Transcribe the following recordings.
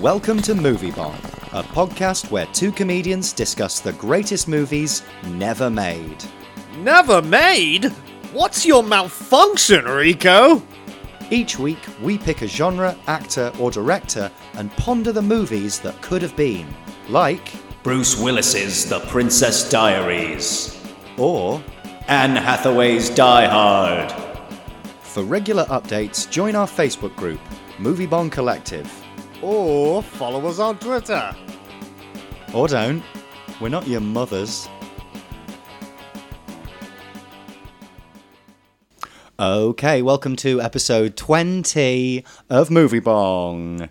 Welcome to Movie Bomb, a podcast where two comedians discuss the greatest movies never made. Never made? What's your malfunction, Rico? Each week, we pick a genre, actor, or director and ponder the movies that could have been, like, Bruce Willis's The Princess Diaries, or, Anne Hathaway's Die Hard. for regular updates, join our Facebook group, Movie Bomb Collective. Or follow us on Twitter. Or don't. We're not your mothers. Okay, welcome to episode 20 of Movie Bong.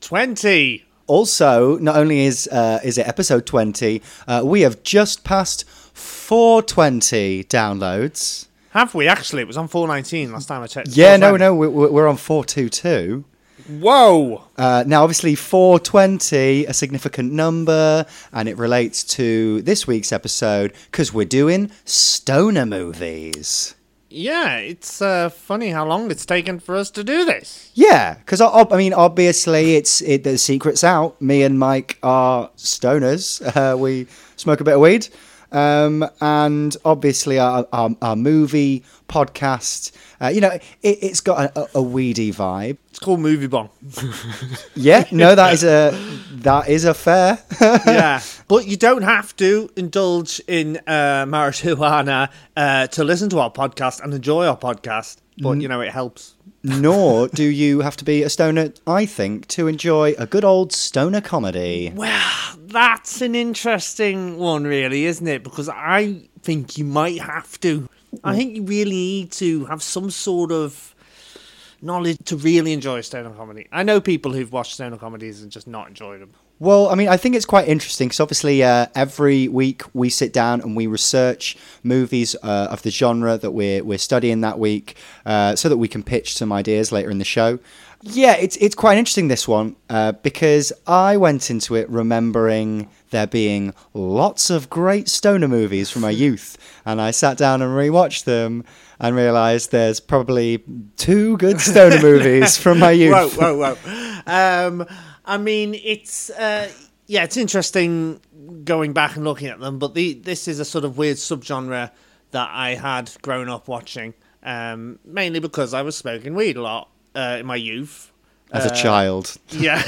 20. Also, not only is uh, is it episode 20, uh, we have just passed 420 downloads. Have we actually? It was on 419 last time I checked. Yeah, no, no, we- we- we're on 422. Whoa! Uh, now, obviously, 420, a significant number, and it relates to this week's episode because we're doing stoner movies. Yeah, it's uh, funny how long it's taken for us to do this. Yeah, because I, I mean, obviously, it's it, the secret's out. Me and Mike are stoners. Uh, we smoke a bit of weed, um, and obviously, our, our, our movie podcast. Uh, you know, it, it's got a, a weedy vibe. It's called Movie Bomb. Yeah, no, that is a that is a fair. yeah, but you don't have to indulge in uh, marijuana uh, to listen to our podcast and enjoy our podcast. But you know, it helps. Nor do you have to be a stoner, I think, to enjoy a good old stoner comedy. Well, that's an interesting one, really, isn't it? Because I think you might have to. I hmm. think you really need to have some sort of knowledge to really enjoy stoner comedy. I know people who've watched stoner comedies and just not enjoyed them. Well, I mean, I think it's quite interesting because obviously uh, every week we sit down and we research movies uh, of the genre that we're we're studying that week, uh, so that we can pitch some ideas later in the show. Yeah, it's it's quite interesting this one uh, because I went into it remembering there being lots of great stoner movies from my youth, and I sat down and rewatched them and realised there's probably two good stoner movies from my youth. Whoa, whoa, whoa. um, I mean, it's uh, yeah, it's interesting going back and looking at them, but the this is a sort of weird subgenre that I had grown up watching, um, mainly because I was smoking weed a lot uh, in my youth. As a child, Yeah,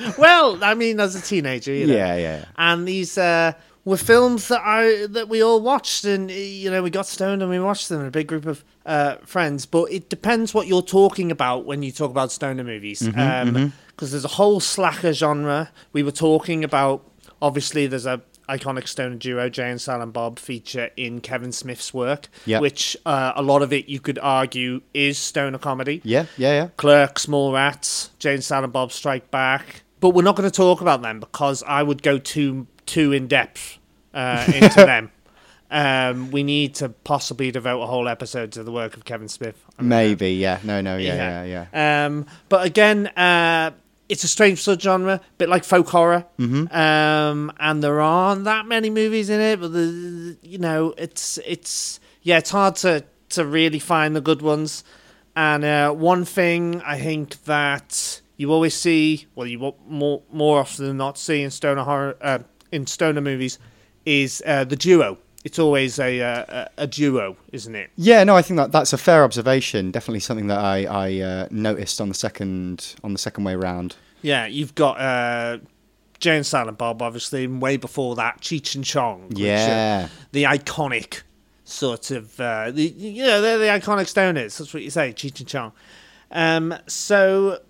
well, I mean, as a teenager, you know. Yeah, yeah. And these uh, were films that I that we all watched, and you know, we got stoned and we watched them in a big group of uh, friends. But it depends what you're talking about when you talk about stoner movies, Mm-hmm, because there's a whole slacker genre. We were talking about. Obviously, there's a iconic stoner duo, Jay and Silent Bob, feature in Kevin Smith's work, Yep. which uh, a lot of it you could argue is stoner comedy. yeah, yeah, yeah. Clerks, Mallrats, Jay Jane Silent Bob Strike Back. But we're not going to talk about them because I would go too too in depth uh, into them. Um, we need to possibly devote a whole episode to the work of Kevin Smith. Maybe, yeah. No, no, yeah, yeah, yeah. Um, but again, uh, it's a strange subgenre, a bit like folk horror. Mm-hmm. Um, and there aren't that many movies in it, but the, you know, it's it's yeah, it's hard to to really find the good ones. And uh, one thing I think that you always see, well, you more more often than not see in stoner horror uh, in stoner movies, is uh, the duo. It's always a, uh, a a duo, isn't it? Yeah, no, I think that that's a fair observation. Definitely something that I I uh, noticed on the second on the second way round. Yeah, you've got uh, Jay and Silent Bob, obviously, and way before that, Cheech and Chong. Yeah. the iconic sort of, uh, the, you know, they're the iconic stoners. That's what you say, Cheech and Chong. Um, so,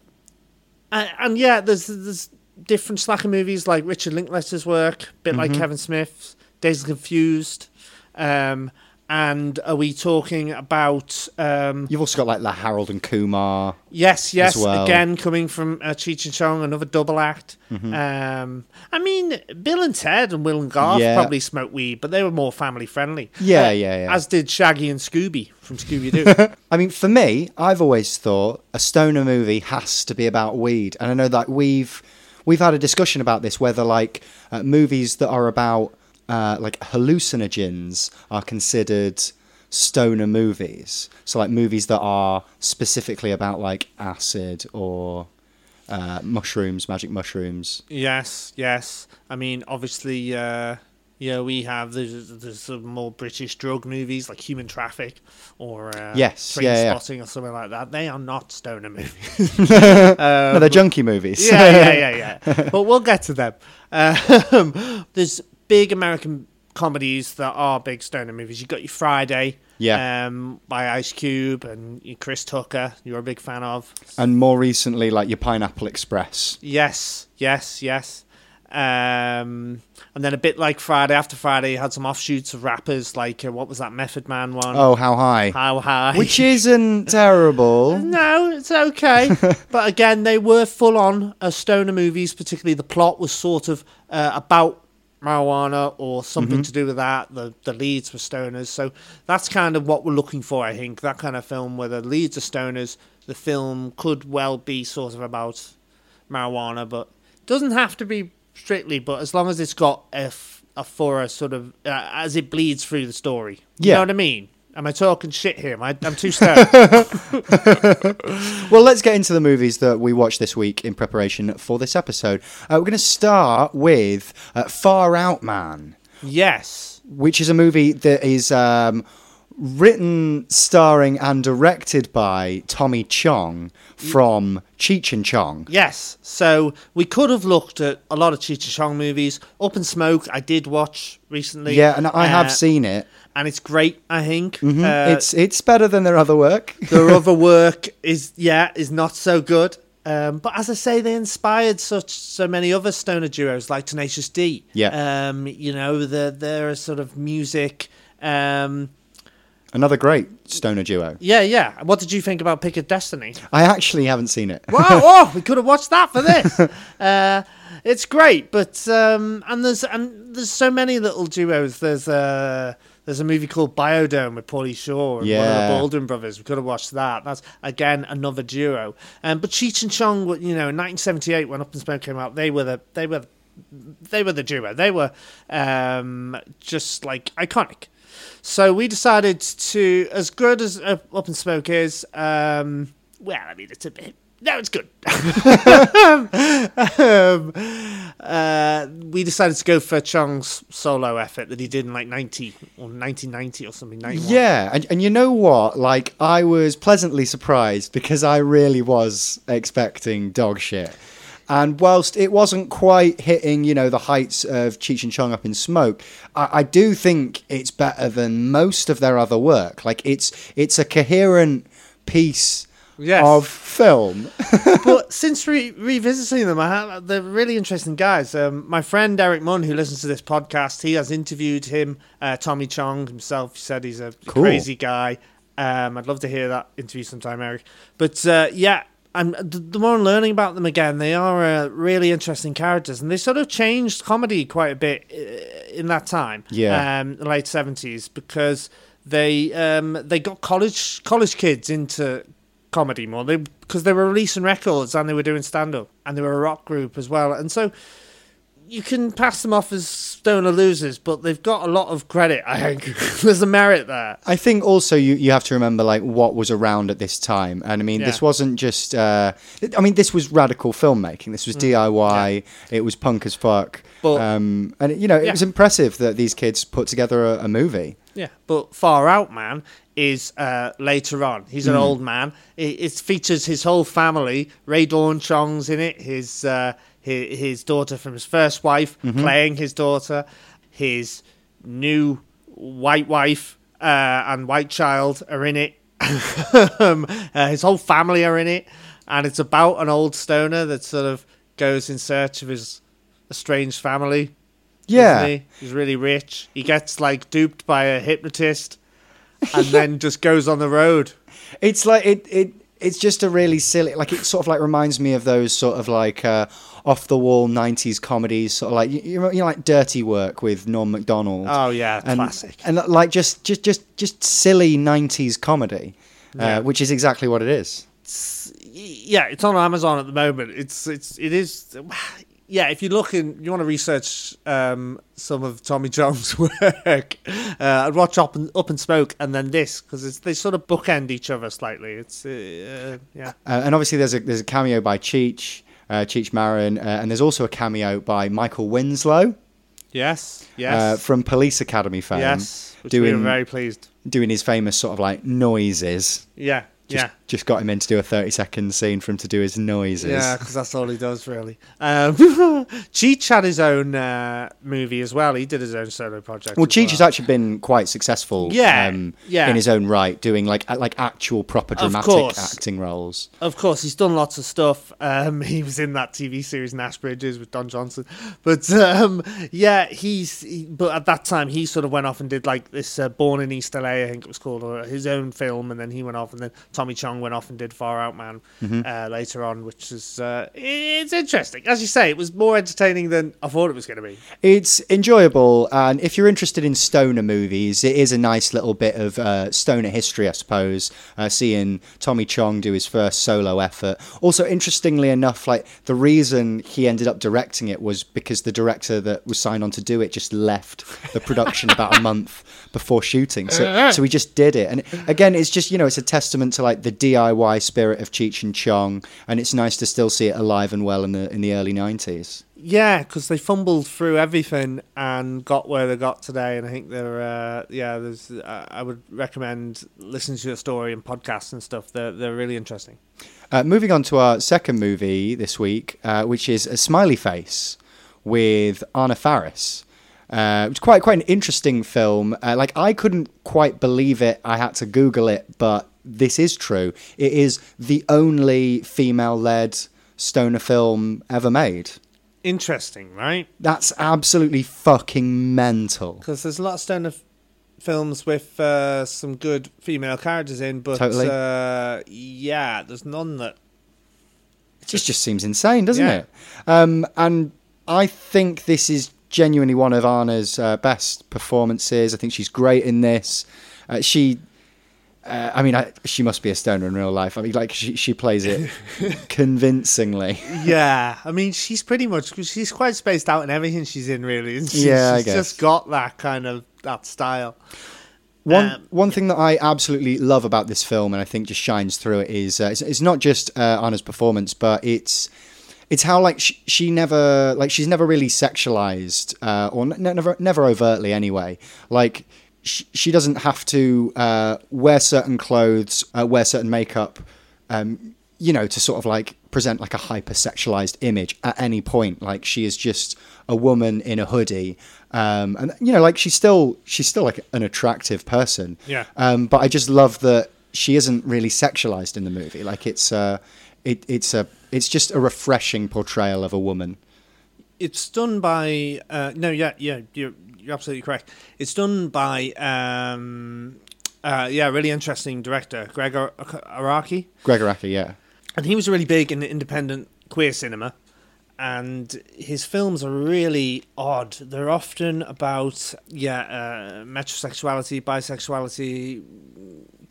uh, and yeah, there's there's different slacker movies like Richard Linklater's work, a bit like Kevin Smith's, Dazed Confused. Um, and are we talking about um, You've also got like La Harold and Kumar. Yes, yes. well. Again, coming from uh, Cheech and Chong, another double act. Um, I mean, Bill and Ted and Will and Garth Yeah. probably smoked weed, but they were more family friendly. Yeah, yeah, yeah. As did Shaggy and Scooby from Scooby Doo. I mean, for me, I've always thought a stoner movie has to be about weed, and I know that we've we've had a discussion about this whether like uh, movies that are about uh, like hallucinogens are considered stoner movies. So like movies that are specifically about like acid or uh, mushrooms, magic mushrooms. Yes, yes. I mean, obviously, uh, yeah, we have there's, there's some more British drug movies like Human Traffic or uh, Yes, Train yeah, yeah. Spotting or something like that. They are not stoner movies. no, they're junkie movies. yeah, yeah, yeah, yeah. but we'll get to them. Um, there's big American comedies that are big stoner movies. You got your Friday, Yeah. um, by Ice Cube and Chris Tucker. You're a big fan of. and more recently, like your Pineapple Express. Yes, yes, yes. Um, and then a bit like Friday After Friday, you had some offshoots of rappers like uh, what was that Method Man one? Oh, how high! How high? Which isn't terrible. no, it's okay. but again, they were full on uh, stoner movies. Particularly, the plot was sort of uh, about marijuana or something to do with that. The the leads were stoners, so that's kind of what we're looking for. I think that kind of film where the leads are stoners. The film could well be sort of about marijuana, but doesn't have to be strictly. But as long as it's got a, f- a a sort of uh, as it bleeds through the story. You Yeah. know what I mean? Am I talking shit here? Am I, I'm too stoned. Well, let's get into the movies that we watched this week in preparation for this episode. Uh, we're going to start with uh, Far Out Man, yes. which is a movie that is um, written, starring, and directed by Tommy Chong from Cheech and Chong. Yes. So we could have looked at a lot of Cheech and Chong movies. Up in Smoke, I did watch recently. Yeah, and I have Uh, seen it. And it's great. I think Mhm. Uh, it's it's better than their other work. their other work is yeah is not so good. Um, but as I say, they inspired such so many other stoner duos like Tenacious D. Yeah. Um, you know, the their sort of music. Um, Another great stoner duo. yeah, yeah. What did you think about Pick of Destiny? I actually haven't seen it. Wow! oh, we could have watched that for this. uh, it's great, but um, and there's and there's so many little duos. There's a there's a movie called Biodome with Pauly Shore and one of the Baldwin brothers. We could have watched that. That's again another duo. Um, but Cheech and Chong, you know, in 1978 when Up in Smoke came out, they were the they were they were the duo. They were um, just like iconic. So we decided to, as good as uh, Up in Smoke is, um, well, I mean, it's a bit. No, it's good. um, uh, we decided to go for Chong's solo effort that he did in like 90 or 1990 or something. 91. Yeah, and, and you know what? Like, I was pleasantly surprised because I really was expecting dog shit. And whilst it wasn't quite hitting, you know, the heights of Cheech and Chong up in smoke, I, I do think it's better than most of their other work. Like, it's it's a coherent piece Yes. of film. but since re- revisiting them, I have, they're really interesting guys. Um, my friend Eric Munn, who listens to this podcast, he has interviewed him. Uh, Tommy Chong himself he said he's a Cool. crazy guy. Um, I'd love to hear that interview sometime, Eric. But uh, yeah, I'm, the the more I'm learning about them again, they are uh, really interesting characters, and they sort of changed comedy quite a bit uh, in that time. Yeah. um, the late seventies, because they um, they got college college kids into comedy more. They because they were releasing records and they were doing stand up and they were a rock group as well. And so you can pass them off as stoner losers, but they've got a lot of credit. I think there's a merit there. I think also you, you have to remember like what was around at this time, and I mean this wasn't just. Uh, I mean this was radical filmmaking. This was DIY. It was punk as fuck. Mm. But- um, and you know it Yeah. was impressive that these kids put together a, a movie. Yeah, but Far Out Man is uh, later on. He's an Hmm. old man. It, it features his whole family. Rae Dawn Chong's in it. His uh, his, his daughter from his first wife Mm-hmm. playing his daughter. His new white wife uh, and white child are in it. um, uh, his whole family are in it, and it's about an old stoner that sort of goes in search of his estranged family. Yeah, he? He's really rich. He gets like duped by a hypnotist and then just goes on the road. it's like it it. It's just a really silly, like it sort of like reminds me of those sort of like uh, off the wall '90s comedies, sort of like you, know, you know, like Dirty Work with Norm Macdonald. Oh yeah, and, classic. and like just just just just silly '90s comedy, Yeah. uh, which is exactly what it is. Yeah, it's on Amazon at the moment. It's it's it is. Yeah, if you look in, you want to research um, some of Tommy Jones' work. Uh, I'd watch Up and Up in Smoke and then this because they sort of bookend each other slightly. It's uh, yeah. Uh, and obviously, there's a there's a cameo by Cheech. uh, Cheech Marin, uh, and there's also a cameo by Michael Winslow Yes, uh, yes, from Police Academy fame, yes. Which we were doing very pleased. doing his famous sort of like noises. Yeah, yeah. Just got him in to do a 30 second scene for him to do his noises. Yeah, because that's all he does, really. Um, Cheech had his own uh, movie as well. He did his own solo project. Well, Cheech has actually been quite successful, Yeah, um, yeah. in his own right, doing like like actual proper dramatic acting roles. Of course, he's done lots of stuff. Um, he was in that TV series Nash Bridges with Don Johnson, but um, yeah, he's. He, but at that time, he sort of went off and did like this uh, Born in East LA, I think it was called, or his own film, and then he went off, and then Tommy Chong went off and did Far Out Man uh, later on, which is uh, it's interesting. As you say, it was more entertaining than I thought it was going to be. It's enjoyable, and if you're interested in stoner movies, it is a nice little bit of uh, stoner history, I suppose. Uh, seeing Tommy Chong do his first solo effort. Also, interestingly enough, like the reason he ended up directing it was because the director that was signed on to do it just left the production about a month before shooting. So, so he just did it, and again, it's just you know, it's a testament to like the DIY spirit of Cheech and Chong, and it's nice to still see it alive and well in the in the early '90s. Yeah, because they fumbled through everything and got where they got today, and I think they're uh, yeah. There's uh, I would recommend listening to your story and podcasts and stuff. They're they're really interesting. Uh, moving on to our second movie this week, uh, which is A Smiley Face with Anna Faris. Uh, it's quite quite an interesting film. Uh, like I couldn't quite believe it. I had to Google it, but this is true. It is the only female-led stoner film ever made. Interesting, right? That's absolutely fucking mental. Because there's a lot of stoner f- films with uh, some good female characters in, but Totally. uh, yeah, there's none that. It just just seems insane, doesn't Yeah. it? Um, and I think this is genuinely one of Anna's uh, best performances. I think she's great in this. Uh, she, uh, I mean, I, she must be a stoner in real life. I mean, like she she plays it convincingly. Yeah, I mean, she's pretty much she's quite spaced out in everything she's in, really. She? Yeah, I she's just got that kind of that style. One Um, one thing that I absolutely love about this film, and I think just shines through it, is uh, it's, it's not just uh, Anna's performance, but it's it's how like she, she never like she's never really sexualized uh, or n- never never overtly anyway. Like she, she doesn't have to uh, wear certain clothes, uh, wear certain makeup, um, you know, to sort of like present like a hypersexualized image at any point. Like she is just a woman in a hoodie, um, and you know, like she's still she's still like an attractive person. Yeah. Um, but I just love that she isn't really sexualized in the movie. Like it's uh, it, it's a it's just a refreshing portrayal of a woman. it's done by uh, no yeah yeah you're, you're absolutely correct. It's done by um, uh, yeah really interesting director Gregor Araki. Gregor Araki, yeah. and he was really big in independent queer cinema and his films are really odd. They're often about yeah uh, metrosexuality bisexuality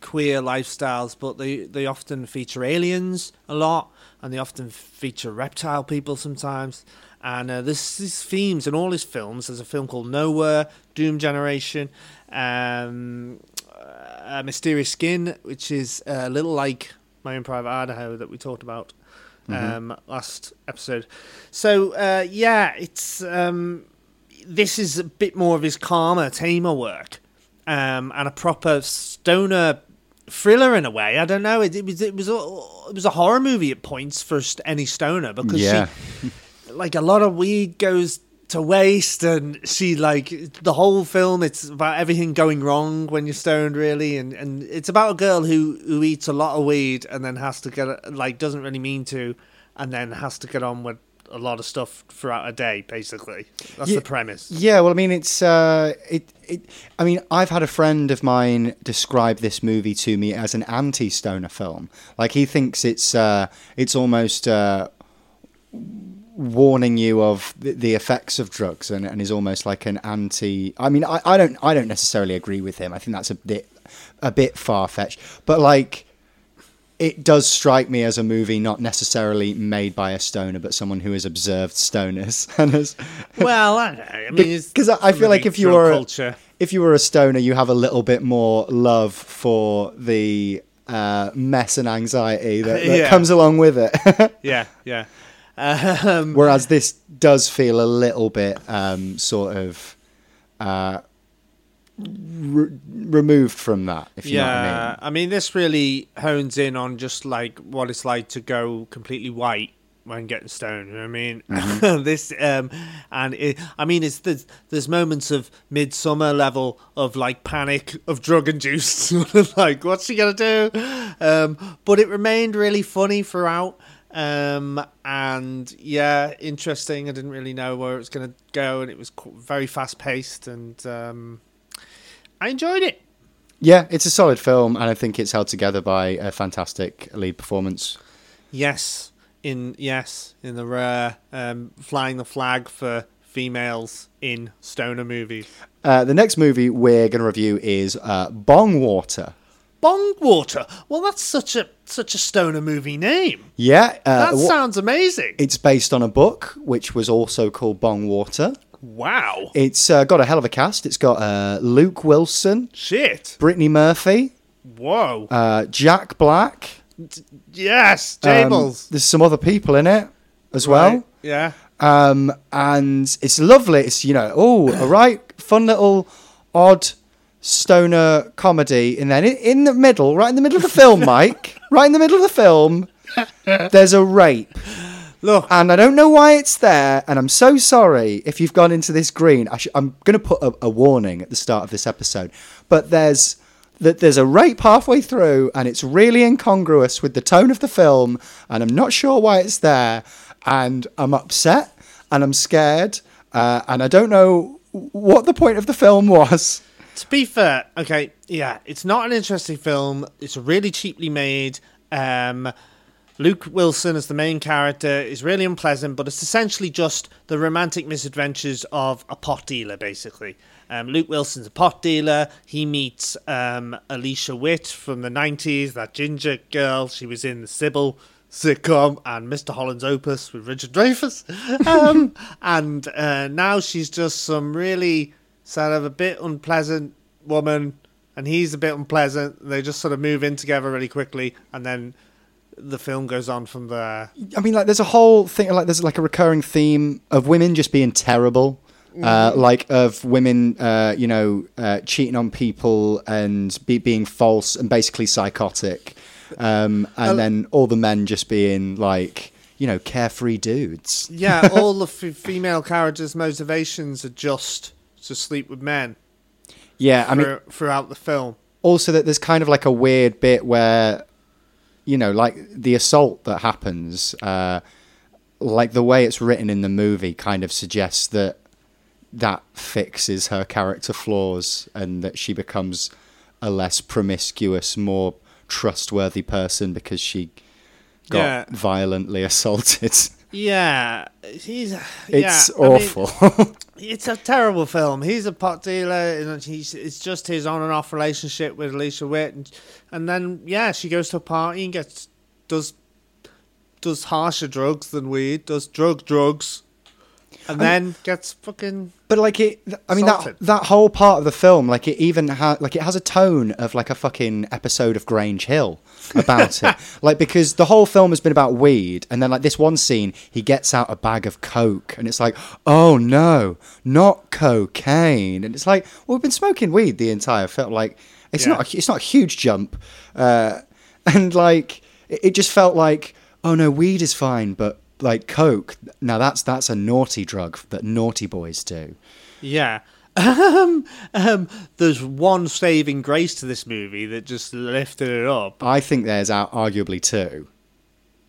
queer lifestyles but they, they often feature aliens a lot and they often feature reptile people sometimes and uh, this these themes in all his films there's a film called nowhere doom generation um, uh, mysterious skin which is a little like my own private idaho that we talked about um, last episode so uh, yeah it's um, this is a bit more of his calmer tamer work um, and a proper stoner thriller in a way. I don't know. It, it was it was a, it was a horror movie at points for any stoner because Yeah. she, like a lot of weed goes to waste, and she like the whole film. It's about everything going wrong when you're stoned, really, and and it's about a girl who who eats a lot of weed and then has to get like doesn't really mean to, and then has to get on with a lot of stuff throughout a day. Basically, that's Yeah. the premise. Yeah, well, I mean, it's uh, it, it. I mean, I've had a friend of mine describe this movie to me as an anti-stoner film. Like he thinks it's uh, it's almost uh, warning you of the, effects of drugs, and, and is almost like an anti. I mean, I, I don't I don't necessarily agree with him. I think that's a bit a bit far fetched, but like. It does strike me as a movie not necessarily made by a stoner, but someone who has observed stoners and has Well, I. I mean, because I I feel like if you were culture. if you were a stoner, you have a little bit more love for the uh, mess and anxiety that, that Yeah. comes along with it. Yeah, yeah. Um, Whereas this does feel a little bit um, sort of uh, re- removed from that, if you know what I yeah, mean. I mean, this really hones in on just like what it's like to go completely white when getting stoned. You know what I mean, Mm-hmm. this um, and it, I mean, it's there's, there's moments of Midsommar level of like panic of drug induced, like what's she gonna do? Um, but it remained really funny throughout. Um, and yeah, interesting. I didn't really know where it was gonna go, and it was very fast paced, and um, I enjoyed it. Yeah, it's a solid film, and I think it's held together by a fantastic lead performance. Yes, in yes, in the rare um, flying the flag for females in stoner movies. Uh, the next movie we're going to review is uh, Bong Water. Bongwater. Well, that's such a such a stoner movie name. Yeah, uh, That sounds amazing. it's based on a book which was also called Bong Water. wow. It's uh, got a hell of a cast. It's got uh, Luke Wilson, Shit. Brittany Murphy, Whoa. uh, Jack Black. yes, Um, Jables. there's some other people in it as well. Right, Yeah. Um, and it's lovely. It's you know, oh, a right fun little odd stoner comedy, and then in, the middle, right in the middle of the film, Mike, right in the middle of the film, there's a rape. Look. And I don't know why it's there, and I'm so sorry if you've gone into this green. I sh- I'm going to put a, a warning at the start of this episode, but there's that there's a rape halfway through, and it's really incongruous with the tone of the film, and I'm not sure why it's there, and I'm upset and I'm scared, uh, and I don't know what the point of the film was. To be fair, okay, yeah, it's not an interesting film. It's really cheaply made. Um, Luke Wilson as the main character is really unpleasant, but it's essentially just the romantic misadventures of a pot dealer, basically. Um, Luke Wilson's a pot dealer. He meets um, Alicia Witt from the 90s, that ginger girl. She was in the Cybill sitcom and Mr. Holland's Opus with Richard Dreyfuss. Um, and uh, now she's just some really sort of a bit unpleasant woman, and he's a bit unpleasant. They just sort of move in together really quickly, and then the film goes on from there. I mean, like, there's a whole thing, like, there's like a recurring theme of women just being terrible. Uh, like of women, uh, you know, uh, cheating on people and be- being false and basically psychotic, um, and then all the men just being like, you know, carefree dudes. Yeah, all the f- female characters' motivations are just to sleep with men Yeah, I mean, through- throughout the film. also that there's kind of like a weird bit where, you know, like the assault that happens, uh, like the way it's written in the movie, kind of suggests that that fixes her character flaws and that she becomes a less promiscuous, more trustworthy person because she got Yeah. violently assaulted. Yeah, he's. It's yeah, I mean, awful. it's a terrible film. He's a pot dealer, and he's it's just his on and off relationship with Alicia Witt, and, and then yeah, she goes to a party and gets does does harsher drugs than weed, does drug drugs, and then gets fucking But like it, I mean that that whole part of the film, like it even ha- like it has a tone of like a fucking episode of Grange Hill about it. Like because the whole film has been about weed, and then like this one scene, he gets out a bag of coke, and it's like, oh no, not cocaine, and it's like, well, we've been smoking weed the entire film. Like it's Yeah. not a, it's not a huge jump, uh, and like it, it just felt like, oh no, weed is fine, but like coke now that's that's a naughty drug that naughty boys do Yeah. Um, um, there's one saving grace to this movie that just lifted it up. i think there's ar- arguably two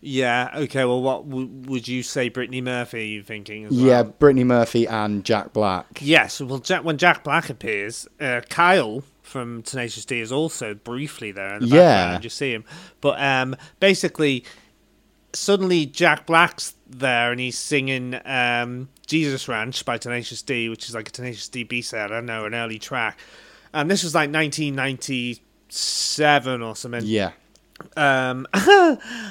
Yeah. Okay. Well, what w- would you say, Brittany Murphy? Are you thinking? As well? yeah brittany murphy and jack black Yes. Well, Jack, when Jack Black appears, uh, Kyle from Tenacious D is also briefly there in the Yeah. background. You see him, but um, basically, suddenly Jack Black's there and he's singing um, "Jesus Ranch" by Tenacious D, which is like a Tenacious D B side. I don't know, an early track, and this was like 1997 or something. yeah Um,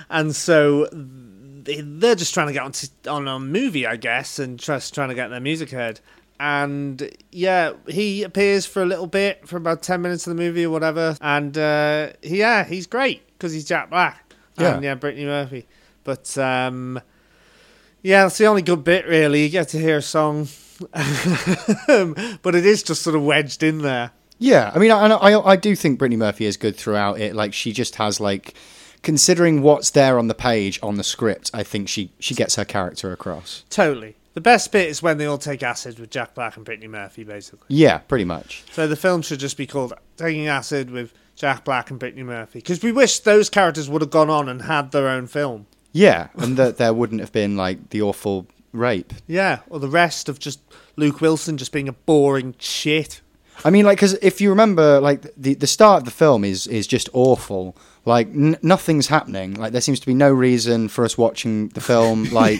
and so they- they're just trying to get on, to, on a movie, I guess, and just trying to get their music heard. And yeah, he appears for a little bit, for about 10 minutes of the movie or whatever. And uh, yeah, he's great because he's Jack Black. Yeah. And yeah, Brittany Murphy. But um, Yeah, that's the only good bit, really. You get to hear a song, but it is just sort of wedged in there. Yeah, I mean, I, I I do think Brittany Murphy is good throughout it. Like she just has like, considering what's there on the page on the script, I think she she gets her character across. Totally. The best bit is when they all take acid with Jack Black and Brittany Murphy, basically. Yeah, pretty much. So the film should just be called Taking Acid with Jack Black and Brittany Murphy. Because we wish those characters would have gone on and had their own film. Yeah, and that there wouldn't have been like the awful rape. Yeah, or the rest of just Luke Wilson just being a boring shit. I mean, like, because if you remember, like the the start of the film is is just awful. Like n- nothing's happening. Like there seems to be no reason for us watching the film. Like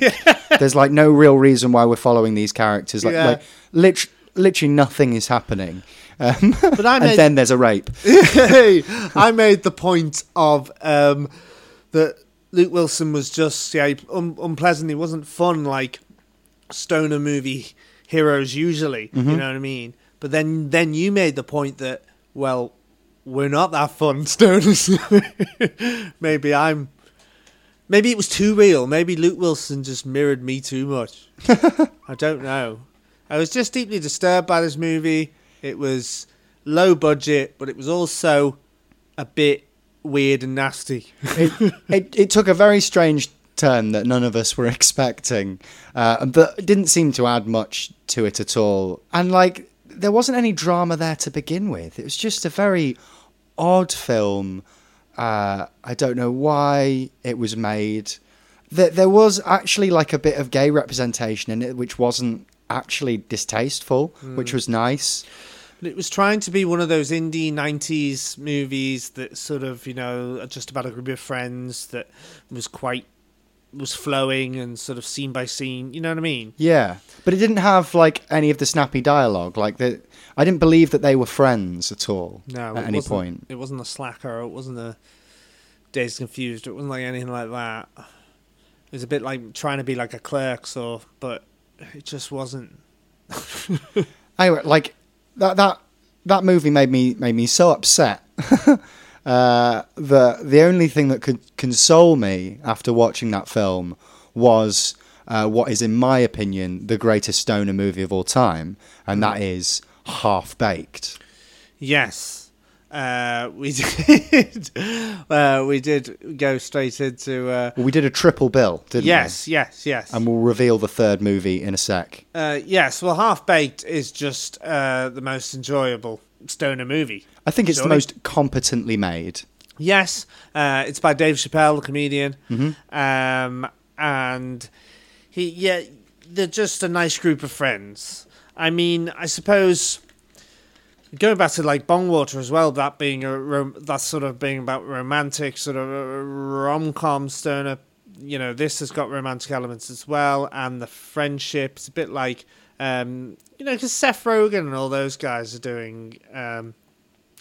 there's like no real reason why we're following these characters. Like Yeah. like lit- literally nothing is happening. Um, But I and then there's a rape. I made the point of um, that Luke Wilson was just yeah un- unpleasant. He wasn't fun like stoner movie heroes usually. You mm-hmm. know what I mean? But then then you made the point that well we're not that fun stoners. maybe I'm. Maybe it was too real. Maybe Luke Wilson just mirrored me too much. I don't know. I was just deeply disturbed by this movie. It was low budget, but it was also a bit weird and nasty. it, it, it took a very strange turn that none of us were expecting, uh, but it didn't seem to add much to it at all. And like, there wasn't any drama there to begin with. It was just a very odd film. Uh, I don't know why it was made. There, there was actually like a bit of gay representation in it, which wasn't actually distasteful, which was nice. It was trying to be one of those indie 90s movies that sort of, you know, just about a group of friends that was quite was flowing and sort of scene by scene, you know what I mean? Yeah, but it didn't have like any of the snappy dialogue. Like the, I didn't believe that they were friends at all No, at it any wasn't- point. It wasn't a slacker, it wasn't a Dazed Confused, it wasn't like anything like that. It was a bit like trying to be like a clerk, so but it just wasn't. Anyway, like that that that movie made me made me so upset. uh, the the only thing that could console me after watching that film was uh, what is, in my opinion, the greatest stoner movie of all time, and that is Half Baked. Yes. Uh, we did. uh, we did go straight into. Uh, Well, we did a triple bill, didn't we? yes, yes, yes. And we'll reveal the third movie in a sec. Uh, yes, well, Half Baked is just uh, the most enjoyable stoner movie. I think it's the most competently made. Yes, uh, it's by Dave Chappelle, the comedian, um, and he yeah, they're just a nice group of friends. I mean, I suppose going back to like Bongwater as well, that being a rom- that sort of being about romantic sort of rom com stoner. You know, this has got romantic elements as well, and the friendship. It's a bit like um, you know, because Seth Rogen and all those guys are doing um,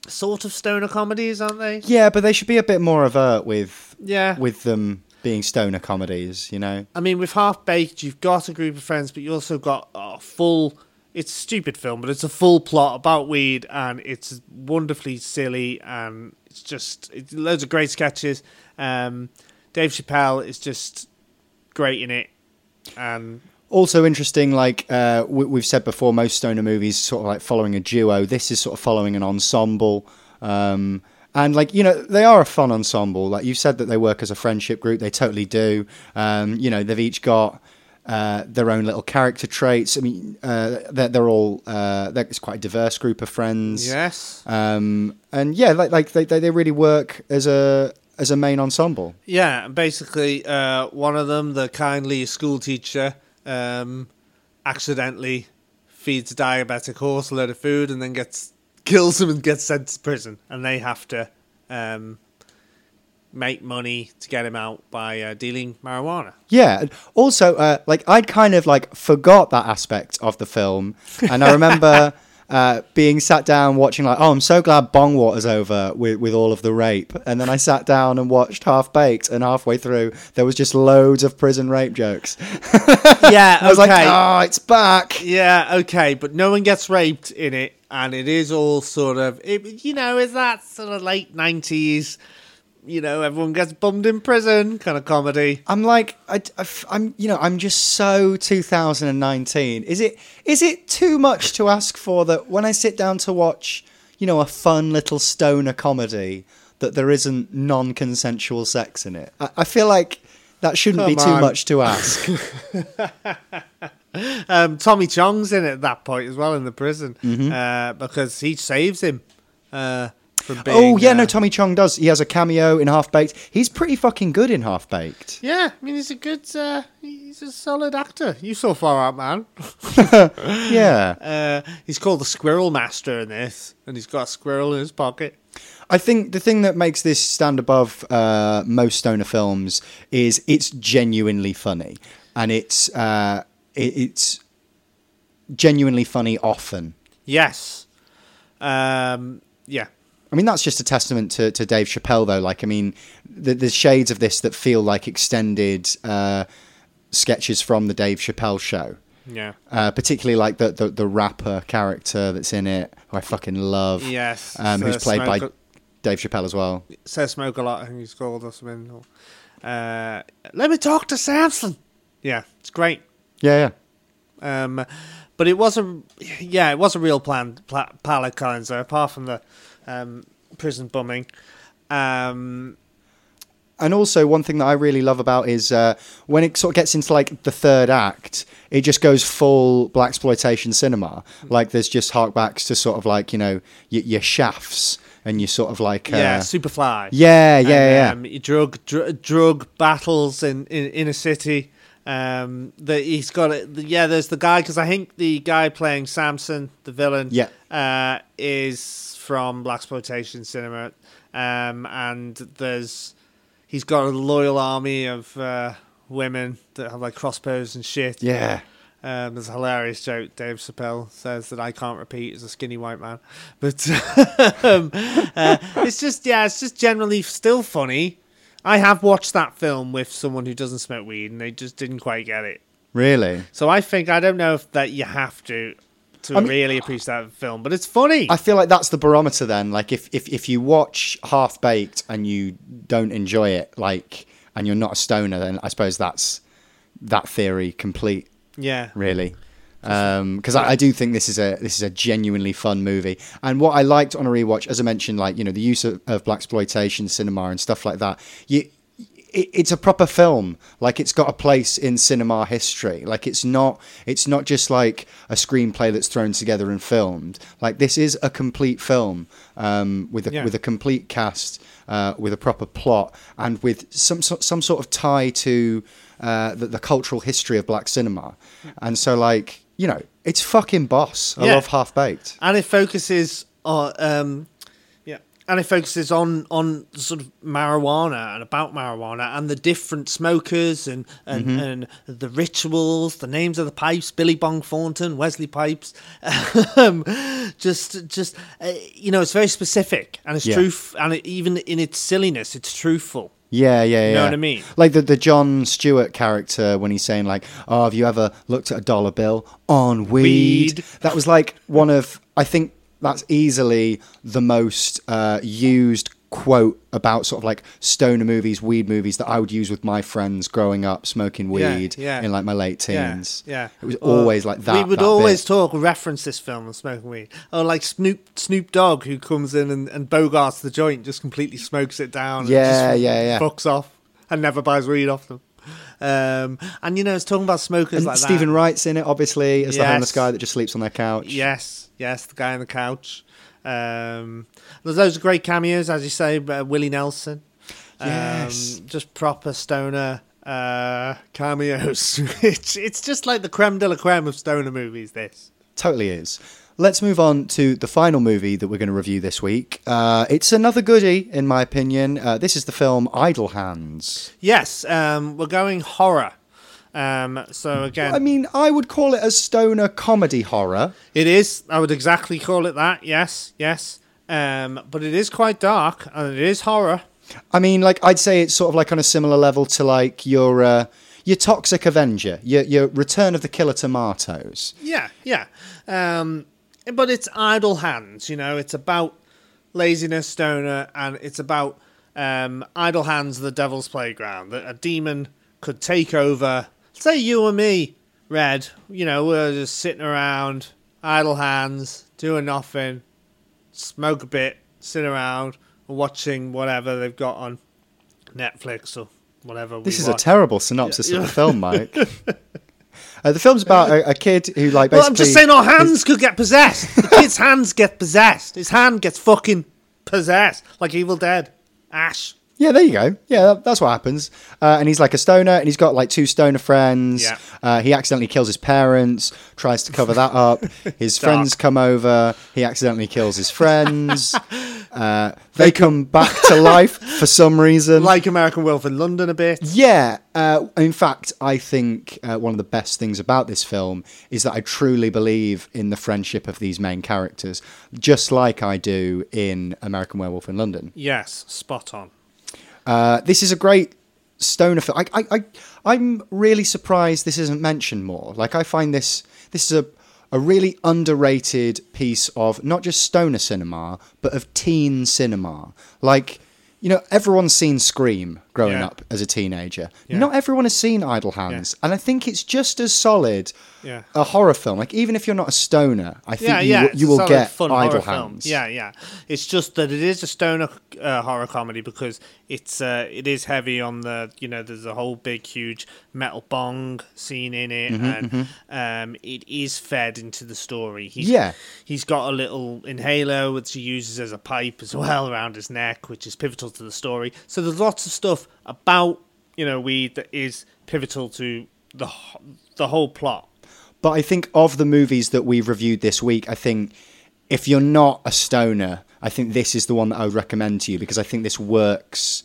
sort of stoner comedies, aren't they? Yeah, but they should be a bit more overt with Yeah. with them being stoner comedies. You know. I mean, with Half Baked, you've got a group of friends, but you also got a full. It's a stupid film, but it's a full plot about weed, and it's wonderfully silly, and it's just it's loads of great sketches. Um, Dave Chappelle is just great in it, and Also interesting, like uh, we, we've said before, most stoner movies sort of like following a duo. This is sort of following an ensemble, um, and like you know they are a fun ensemble. Like you said that they work as a friendship group, they totally do. Um, you know they've each got uh, their own little character traits. I mean, uh, they're, they're all uh, they're, it's quite a diverse group of friends. yes, Um, and yeah, like like they, they they really work as a as a main ensemble. yeah. Basically, uh, one of them, the kindly school teacher, um, accidentally feeds a diabetic horse a load of food and then gets kills him and gets sent to prison, and they have to um, make money to get him out by uh, dealing marijuana. Yeah. and Also, uh, like I'd kind of like forgot that aspect of the film, and I remember uh, being sat down watching like, oh, I'm so glad Bong Water's over with with all of the rape, and then I sat down and watched Half Baked, and halfway through there was just loads of prison rape jokes. Yeah, I was like, oh, it's back. Yeah, okay, but no one gets raped in it, and it is all sort of, it, you know, is that sort of late nineties you know, everyone gets bummed in prison kind of comedy. I'm like, I, am you know, I'm just so 2019. Is it is it too much to ask for that when I sit down to watch, you know, a fun little stoner comedy, that there isn't non-consensual sex in it? I, I feel like that shouldn't be Come too on. much to ask. Um, Tommy Chong's in it at that point as well in the prison Mm-hmm. uh, because he saves him uh, from being. oh yeah, no, uh, Tommy Chong does. He has a cameo in Half Baked. He's pretty fucking good in Half Baked. Yeah, I mean he's a good, uh, he's a solid actor. You saw Far Out Man. Yeah. Uh, he's called the Squirrel Master in this, and he's got a squirrel in his pocket. I think the thing that makes this stand above uh, most stoner films is it's genuinely funny, and it's uh, it, it's genuinely funny often. Yes. Um, yeah. I mean, that's just a testament to, to Dave Chappelle, though. Like, I mean, th- there's shades of this that feel like extended uh, sketches from the Dave Chappelle show. Yeah. Uh, particularly like the, the the rapper character that's in it, who I fucking love. Yes. um, who's played by Smoke- Dave Chappelle as well. Says smoke a lot. I think he's called or something. Uh, let me talk to Samson. Yeah, it's great. Yeah, yeah. Um, but it was a yeah, it was a real plan pla- palate cleanser. Apart from the um, prison bombing. Um, And also, one thing that I really love about is uh, when it sort of gets into like the third act, it just goes full blaxploitation cinema. Like there's just harkbacks to sort of like you know your, your shafts and your sort of like uh, yeah, Superfly. yeah, yeah, yeah. um, drug dr- drug battles in, in in a city. Um, that he's got it. Yeah, there's the guy because I think the guy playing Samson, the villain, Yeah. uh, is from blaxploitation cinema. Um, and there's he's got a loyal army of uh, women that have like crossbows and shit. yeah. Um, there's a hilarious joke. Dave Chappelle says that I can't repeat as a skinny white man, but um, uh, it's just yeah, it's just generally still funny. I have watched that film with someone who doesn't smoke weed, and they just didn't quite get it. Really. So I think I don't know if that you have to to I mean- really appreciate that film, but it's funny. I feel like that's the barometer then. Like if, if, if you watch Half Baked and you don't enjoy it, like and you're not a stoner, then I suppose that's that theory complete. yeah, really because I, I do think this is a this is a genuinely fun movie. And what I liked on a rewatch as I mentioned like you know the use of, of blaxploitation cinema and stuff like that you it, it's a proper film. Like it's got a place in cinema history. Like it's not it's not just like a screenplay that's thrown together and filmed. Like this is a complete film um, with a Yeah. with a complete cast uh, with a proper plot and with some some sort of tie to uh, the, the cultural history of black cinema. And so like you know it's fucking boss I Yeah. love Half Baked and it focuses on um, yeah, and it focuses on on sort of marijuana and about marijuana and the different smokers and and, Mm-hmm. and the rituals, the names of the pipes, Billy Bong Thornton, Wesley Pipes, um, just just uh, you know, it's very specific and it's Yeah. truth, and it, even in its silliness, it's truthful. Yeah, yeah, yeah. know what I mean? Like the the Jon Stewart character when he's saying like, "Oh, have you ever looked at a dollar bill on weed?" Weed. That was like one of I think that's easily the most uh, used quote about sort of like stoner movies, weed movies that I would use with my friends growing up smoking weed yeah. in like my late teens. yeah. It was Or always like that. We would that always bit. talk, reference this film and smoking weed. Or like Snoop Snoop Dogg, who comes in and, and bogarts the joint, just completely smokes it down. and Yeah, just yeah, yeah. Fucks off and never buys weed off them. Um, and you know, it's talking about smokers And like Steven that. Wright's in it, obviously, as the homeless guy that just sleeps on their couch. Yes, yes, the guy on the couch. Um, there's of great cameos, as you say, uh, Willie Nelson. Um, Yes. just proper stoner uh, cameos. it's, it's just like the creme de la creme of stoner movies, this. Totally is. Let's move on to the final movie that we're going to review this week. Uh, it's another goodie, in my opinion. Uh, this is the film Idle Hands. Yes, um, we're going horror. Um, so again, I mean, I would call it a stoner comedy horror. it is. I would exactly call it that. Yes, yes. Um, but it is quite dark and it is horror. I mean, like I'd say it's sort of like on a similar level to like your uh, your Toxic Avenger, your your Return of the Killer Tomatoes. Yeah, yeah. Um, but it's idle hands. You know, it's about laziness, stoner, and it's about um, Idle Hands, the Devil's Playground, that a demon could take over. Say you and me, Red. You know, we're just sitting around, idle hands, doing nothing, smoke a bit, sit around, watching whatever they've got on Netflix or whatever. This is a terrible synopsis Yeah. of the film, Mike. uh, the film's about a, a kid who, like, basically. Well, I'm just saying our hands could get possessed. The kid's hands get possessed. His hand gets fucking possessed, like Evil Dead. Ash. Yeah, there you go. Yeah, that, that's what happens. Uh, and he's like a stoner, and he's got like two stoner friends. Yeah. Uh, he accidentally kills his parents, tries to cover that up. His friends come over. He accidentally kills his friends. uh, they come back to life for some reason. Like American Wolf in London a bit. Yeah. Uh, in fact, I think uh, one of the best things about this film is that I truly believe in the friendship of these main characters, just like I do in American Werewolf in London. Yes, spot on. Uh, this is a great stoner film. I, I, I, I'm really surprised this isn't mentioned more. Like, I find this this is a a really underrated piece of not just stoner cinema, but of teen cinema. Like, you know, everyone's seen Scream growing Yeah. up as a teenager. Yeah. Not everyone has seen Idle Hands, and I think it's just as solid. Yeah. A horror film, like even if you're not a stoner, I think Yeah, you, yeah. you will solid, get fun Idle horror film. Hands. Yeah, yeah. It's just that it is a stoner uh, horror comedy because it's uh, it is heavy on the you know there's a whole big huge metal bong scene in it Mm-hmm, and um, it is fed into the story. He's, Yeah. he's got a little inhaler which he uses as a pipe as well around his neck, which is pivotal to the story. So there's lots of stuff about you know weed that is pivotal to the the whole plot. But I think of the movies that we've reviewed this week, I think if you're not a stoner, I think this is the one that I would recommend to you because I think this works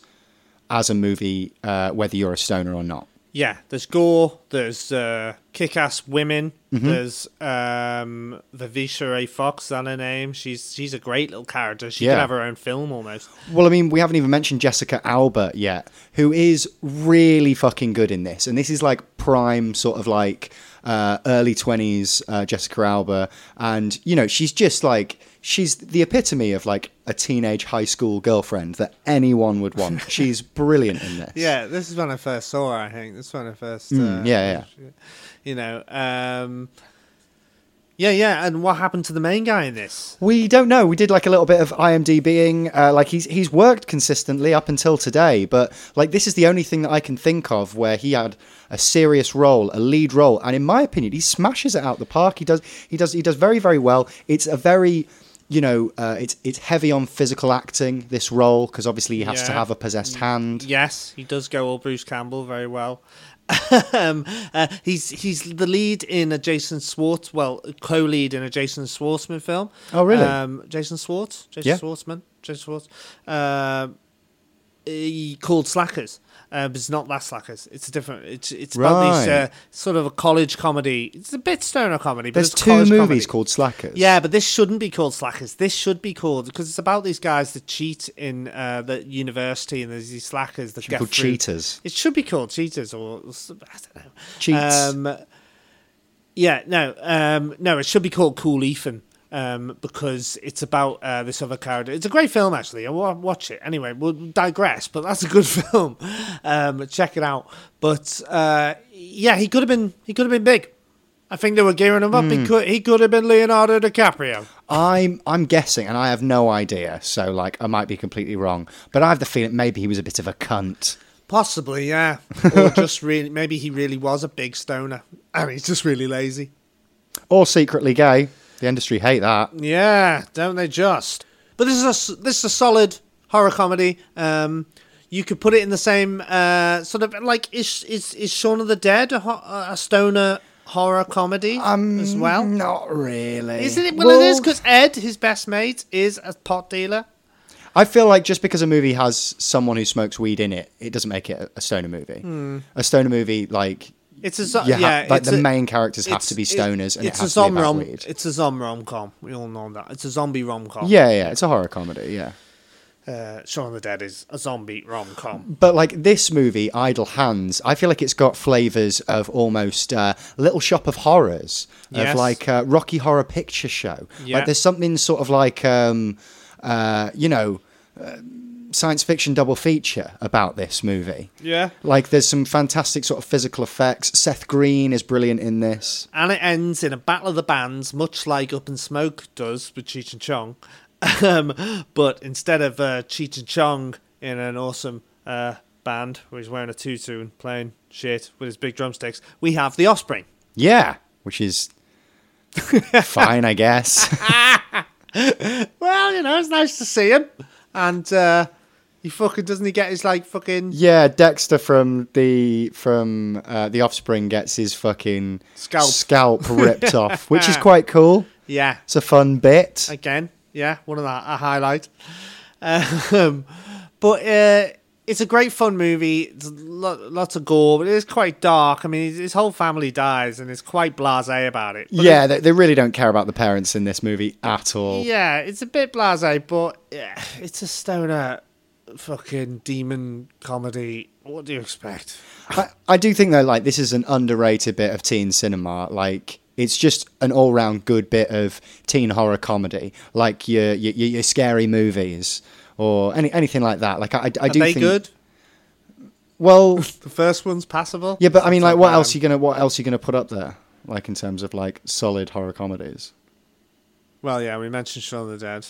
as a movie, uh, whether you're a stoner or not. Yeah, there's gore, there's uh, kick-ass women, Mm-hmm. there's um, Vivica A. Fox, is that her name? She's she's a great little character. She Yeah. could have her own film almost. Well, I mean, we haven't even mentioned Jessica Alba yet, who is really fucking good in this. And this is like prime sort of like uh, early 20s uh, Jessica Alba. And, you know, she's just like, she's the epitome of like a teenage high school girlfriend that anyone would want. she's brilliant in this. Yeah, this is when I first saw her. I think this is when I first. Mm, uh, yeah, You know, um, yeah, yeah. And what happened to the main guy in this? We don't know. We did like a little bit of IMDBing. Uh, like he's he's worked consistently up until today, but like this is the only thing that I can think of where he had a serious role, a lead role, and in my opinion, he smashes it out the park. He does he does he does very very well. It's a very you know, uh, it's it's heavy on physical acting. This role because obviously he has to have a possessed hand. Yes, he does go all Bruce Campbell very well. Um, uh, he's he's the lead in a Jason Swartz, well, co-lead in a Jason Schwartzman film. Oh, really? Um, Jason Swartz, Jason Yeah. Schwartzman, Jason Schwartz. Um, he called Slackers, uh, but it's not that Slackers. It's a different. It's it's about these uh, sort of a college comedy. It's a bit stoner comedy. But There's it's two college movies comedy. called Slackers. Yeah, but this shouldn't be called Slackers. This should be called because it's about these guys that cheat in uh, the university, and there's these slackers that Should get called through. cheaters. It should be called cheaters, or I don't know. Cheats. Um, yeah, no, um, no, it should be called Cool Ethan. Um, because it's about uh, this other character. It's a great film, actually. I wa- watch it anyway. We'll digress, but that's a good film. Um, check it out. But uh, yeah, he could have been. He could have been big. I think they were gearing him up. Hmm. He could. He could have been Leonardo DiCaprio. I'm I'm guessing, and I have no idea. So like, I might be completely wrong, but I have the feeling maybe he was a bit of a cunt. Possibly, yeah. or just really, maybe he really was a big stoner, and he's just really lazy. or secretly gay. The industry hate that. Yeah, don't they just? But this is a s- this is a solid horror comedy. Um, you could put it in the same uh, sort of like is is is Shaun of the Dead a, ho- a stoner horror comedy as well? Not really. Isn't it? Well, it is because Ed, his best mate, is a pot dealer. I feel like just because a movie has someone who smokes weed in it, it doesn't make it a, a stoner movie. A stoner movie, like It's a zo- yeah, like the a- main characters have to be it- stoners, and it it's has a to be zombie rom. weed. It's a zombie rom com. We all know that. It's a zombie rom com. Yeah, yeah, it's a horror comedy. Yeah. Uh, Shaun of the Dead is a zombie rom com. But like this movie, Idle Hands, I feel like it's got flavors of almost uh, Little Shop of Horrors, Yes. of like uh, Rocky Horror Picture Show. Yeah. Like there's something sort of like, um, uh, you know, uh, science fiction double feature about this movie. Yeah. Like, there's some fantastic sort of physical effects. Seth Green is brilliant in this. And it ends in a battle of the bands, much like Up in Smoke does with Cheech and Chong. Um, but instead of uh, Cheech and Chong in an awesome uh, band where he's wearing a tutu and playing shit with his big drumsticks, we have The Offspring. Yeah, which is fine, I guess. Well, you know, it's nice to see him. And uh, he fucking doesn't he get his like fucking yeah, Dexter from the from uh, the Offspring gets his fucking Scalp. scalp ripped off, which is quite cool. yeah It's a fun bit. again yeah one of that a highlight. Um, but uh, it's a great fun movie. It's lo- lots of gore, but it is quite dark. I mean, his, his whole family dies, and it's quite blasé about it. But yeah, they, they really don't care about the parents in this movie at all. Yeah, it's a bit blasé, but yeah, it's a stoner fucking demon comedy. What do you expect? I, I do think though, like this is an underrated bit of teen cinema. Like it's just an all-round good bit of teen horror comedy, like your your, your your scary movies or any anything like that. Like I, I Are do they think. good? Well, The first one's passable. yeah, but I mean, like, what bad. else you gonna what else are you gonna put up there? Like in terms of like solid horror comedies. Well, yeah, we mentioned Shaun of the Dead.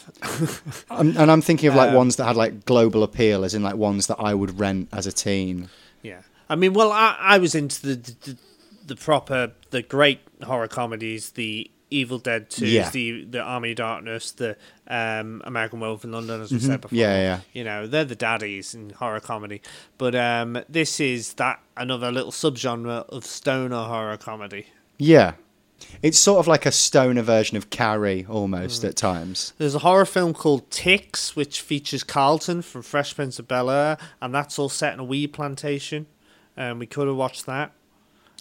I'm, and I'm thinking of like Um, ones that had like global appeal, as in like ones that I would rent as a teen. Yeah, I mean, well, I, I was into the, the the proper, the great horror comedies, the Evil Dead Two, Yeah. the the Army of Darkness, the um, American Werewolf in London, as we said before. Mm-hmm. Yeah, yeah. You know, they're the daddies in horror comedy. But um, this is that another little subgenre of stoner horror comedy. Yeah, it's sort of like a stoner version of Carrie almost Mm. at times. There's a horror film called Ticks, which features Carlton from Fresh Prince of Bel Air, and that's all set in a weed plantation. Um, we could have watched that.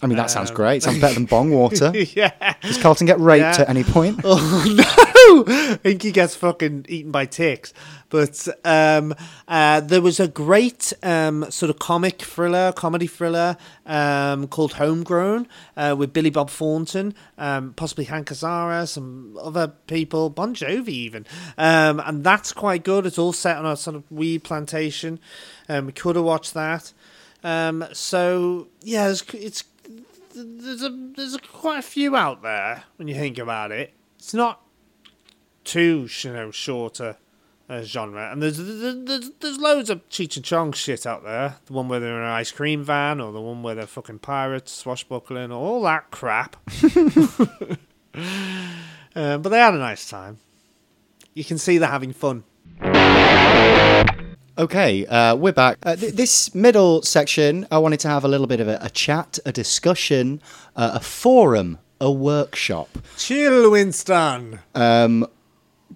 I mean, that sounds Um, great. Sounds better than Bong Water. yeah. Does Carlton get raped Yeah. at any point? Oh no! I think he gets fucking eaten by ticks. But um, uh, there was a great um, sort of comic thriller, comedy thriller um, called Homegrown uh, with Billy Bob Thornton, um, possibly Hank Azaria, some other people, Bon Jovi even. Um, and that's quite good. It's all set on a sort of weed plantation. Um, we could have watched that. So yeah, it's, it's there's a there's a, quite a few out there when you think about it. It's not too you know shorter uh, genre, and there's, there's there's there's loads of Cheech and Chong shit out there. The one where they're in an ice cream van, or the one where they're fucking pirates, swashbuckling, or all that crap. uh, but they had a nice time. You can see they're having fun. Okay, uh, we're back. Uh, th- this middle section, I wanted to have a little bit of a, a chat, a discussion, uh, a forum, a workshop. Chill, Winston. Um,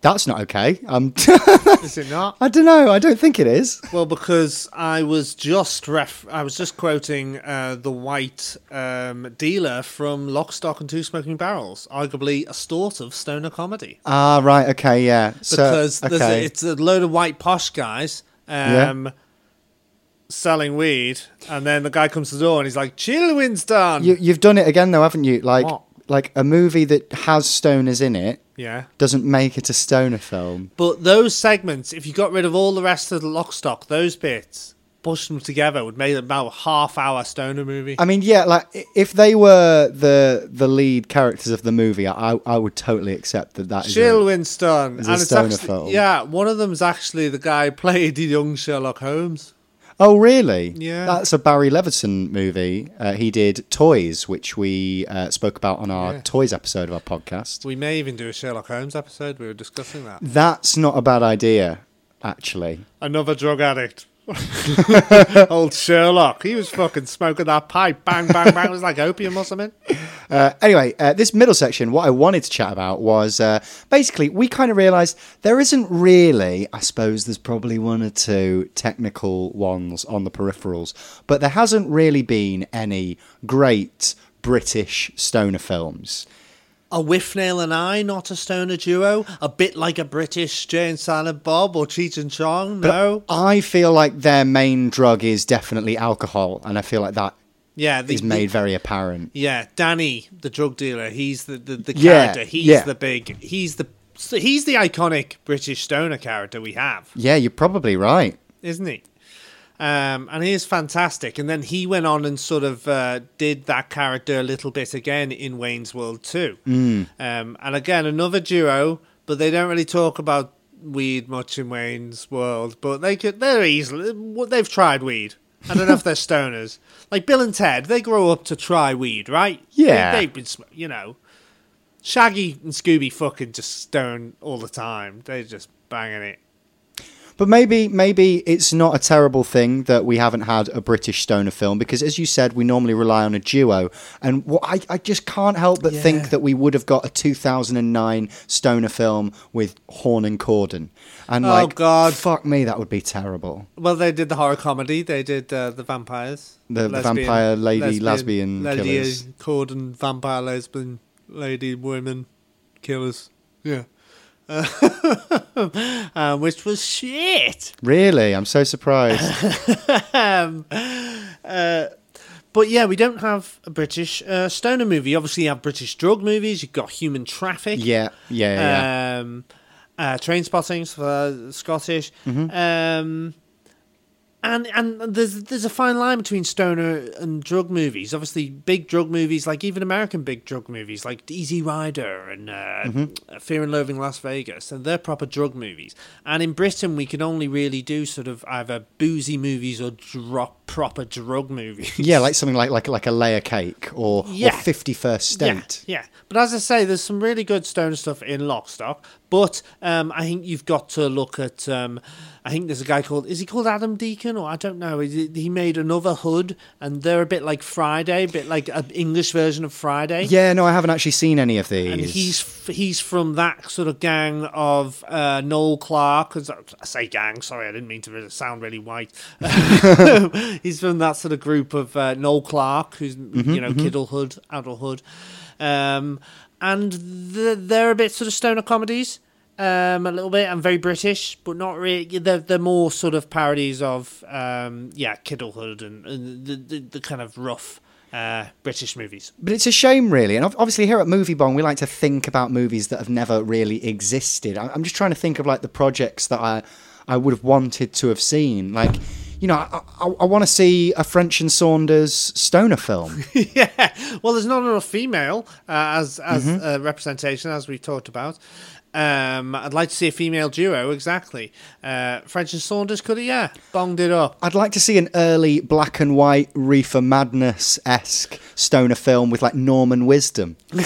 that's not okay. Um, Is it not? I don't know. I don't think it is. Well, because I was just ref- I was just quoting uh, the white um, dealer from Lock, Stock, and Two Smoking Barrels, arguably a sort of stoner comedy, Ah, right. Okay, yeah. So, because a, it's a load of white posh guys um, selling weed, and then the guy comes to the door and he's like, "Chill, Winston." you, you've done it again, though, haven't you? Like, What? Like a movie that has stoners in it yeah. doesn't make it a stoner film. But those segments, if you got rid of all the rest of the lock stock, those bits, pushed them together, would make about a half hour stoner movie. I mean, yeah, like if they were the the lead characters of the movie, I I would totally accept that that is. Chill, a- Winston. is a and it's stoner actually, film. yeah, one of them's actually the guy who played the young Sherlock Holmes. Oh, really? Yeah. That's a Barry Levinson movie. Uh, he did Toys, which we uh, spoke about on our Yeah. Toys episode of our podcast. We may even do a Sherlock Holmes episode. We were discussing that. That's not a bad idea, actually. Another drug addict. Old Sherlock. He was fucking smoking that pipe. Bang, bang, bang. It was like opium or something. Uh, anyway, uh, this middle section, what I wanted to chat about was uh, basically we kind of realised there isn't really, I suppose there's probably one or two technical ones on the peripherals, but there hasn't really been any great British stoner films. A Withnail and I, not a stoner duo. A bit like a British Jay and Silent Bob or Cheech and Chong. No. I feel like their main drug is definitely alcohol, and I feel like that Yeah, the, is made very apparent. Yeah, Danny, the drug dealer. He's the the, the Yeah. He's yeah. the big. He's the he's the iconic British stoner character we have. Yeah, you're probably right. isn't he? Um, and he is fantastic. And then he went on and sort of uh, did that character a little bit again in Wayne's World too. Um, and again, another duo, but they don't really talk about weed much in Wayne's World. But they could, they're easily, they've tried weed. I don't know if they're stoners. Like Bill and Ted, they grow up to try weed, right? Yeah. They, have been, you know. Shaggy and Scooby fucking just stone all the time. They're just banging it. But maybe maybe it's not a terrible thing that we haven't had a British stoner film because, as you said, we normally rely on a duo, and what I, I just can't help but Yeah. think that we would have got a 2009 stoner film with Horne and Corden, and Oh, like, God. fuck me, that would be terrible. Well, they did the horror comedy. They did uh, the vampires. The- the vampire lady lesbian lady, killers. Corden vampire lesbian lady women killers. Yeah. um, which was shit. Really, I'm so surprised. Um, uh, but yeah, we don't have a British uh, stoner movie. Obviously, you have British drug movies. You've got Human Traffic. yeah, yeah, yeah. um, uh, Trainspotting for Scottish. Mm-hmm. And and there's there's a fine line between stoner and drug movies. Obviously, big drug movies, like even American big drug movies, like Easy Rider and uh, Mm-hmm. Fear and Loathing Las Vegas, and they're proper drug movies. And in Britain, we can only really do sort of either boozy movies or drop proper drug movies. yeah, like something like like like a layer cake or, Yeah. Fifty First State. Yeah, yeah. But as I say, there's some really good stoner stuff in Lockstock. But um, I think you've got to look at. Um, I think there's a guy called. Is he called Adam Deacon or I don't know. He he made Anuvahood, and they're a bit like Friday, a bit like an English version of Friday. Yeah, no, I haven't actually seen any of these. And he's he's from that sort of gang of uh, Noel Clarke. I say gang, sorry, I didn't mean to sound really white. he's from that sort of group of uh, Noel Clarke, who's you know Kidulthood, Adulthood, um, and th- they're a bit sort of stoner comedies. Um, a little bit, and very British, but not really. They're, they're more sort of parodies of, um, yeah, Kidulthood and, and the, the, the kind of rough uh, British movies. But it's a shame, really. And obviously, here at Movie Bong, we like to think about movies that have never really existed. I'm just trying to think of like the projects that I, I would have wanted to have seen. Like, you know, I, I, I want to see a French and Saunders stoner film. yeah. Well, there's not enough female uh, as as Mm-hmm. uh, representation, as we've talked about. Um, I'd like to see a female duo, exactly. Uh, French and Saunders could have, yeah, bonged it up. I'd like to see an early black and white Reefer Madness esque stoner film with like Norman Wisdom.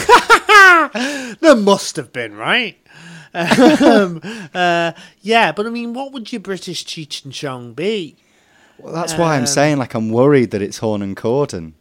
There must have been, right? um, uh, yeah, but I mean, what would your British Cheech and Chong be? Well, that's why Um, I'm saying like I'm worried that it's Horne and Corden.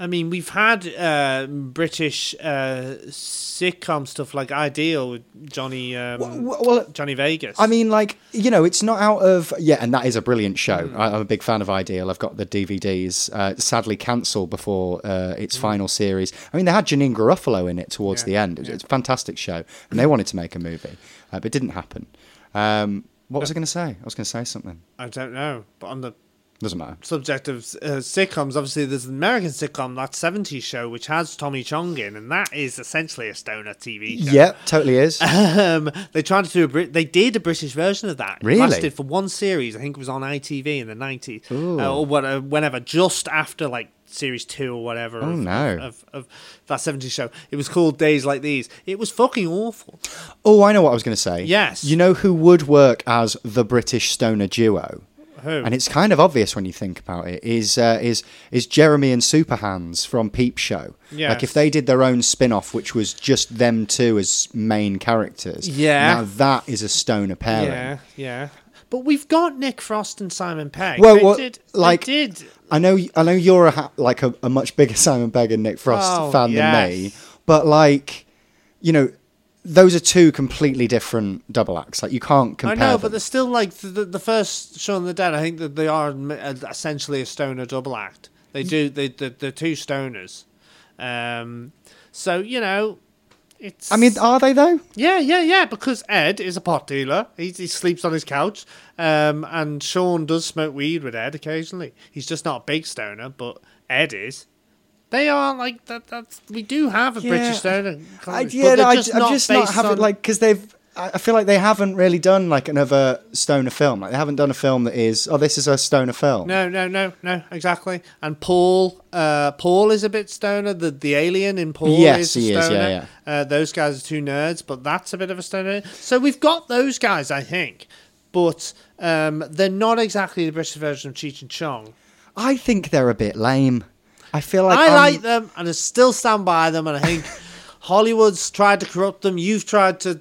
I mean, we've had uh, British uh, sitcom stuff like Ideal with Johnny um, Well, well, Johnny Vegas. I mean, like you know, it's not out of yeah, and that is a brilliant show. Mm. I, I'm a big fan of Ideal. I've got the DVDs. Uh, sadly, cancelled before uh, its final series. I mean, they had Janeane Garofalo in it towards Mm. Yeah, the end. It was, yeah. it's a fantastic show, and they wanted to make a movie, uh, but it didn't happen. Um, what was I going to say? I was going to say something. I don't know, but on the Doesn't matter. subject of uh, sitcoms, obviously there's an American sitcom, that 70s show, which has Tommy Chong in, and that is essentially a stoner TV show. Yep, totally is. Um, they tried to do a Brit- they did a British version of that. It Really? lasted for one series. I think it was on ITV in the 90s Ooh. uh, or what, uh, whenever, just after like series two or whatever. Oh, of, no. Of, of, of that 70s show. It was called Days Like These. It was fucking awful. oh, I know what I was going to say. Yes. You know who would work as the British stoner duo? Who? and it's kind of obvious when you think about it is uh, is is Jeremy and Superhands from Peep Show. Yes. Like if they did their own spin-off which was just them two as main characters. Yeah. Now that is a stoner pairing. yeah, yeah. But we've got Nick Frost and Simon Pegg. Well, well, did, like- did I know I know you're a ha- like a, a much bigger Simon Pegg and Nick Frost Oh, fan yes. than me, but like you know those are two completely different double acts. Like you can't compare I know, them. but they're still like the, the, first Shaun of the Dead. I think that they are uh, essentially a stoner double act. They do they the the two stoners. Um, so you know, it's. I mean, are they though? yeah, yeah, yeah. Because Ed is a pot dealer. He, he sleeps on his couch, um, and Sean does smoke weed with Ed occasionally. He's just not a big stoner, but Ed is. They are like that. That's we do have a Yeah. British stoner. I, yeah, they're I, I'm just not having on- like because they've I feel like they haven't really done like another stoner film. Like they haven't done a film that is, oh, this is a stoner film. No, no, no, no, exactly. And Paul, uh, Paul is a bit stoner. The the alien in Paul Yes, is a he is, stoner. yeah, Uh, those guys are two nerds, but that's a bit of a stoner. So we've got those guys, I think, but um, they're not exactly the British version of Cheech and Chong. I think they're a bit lame. I feel like I I'm- like them, and I still stand by them, and I think. Hollywood's tried to corrupt them. You've tried to.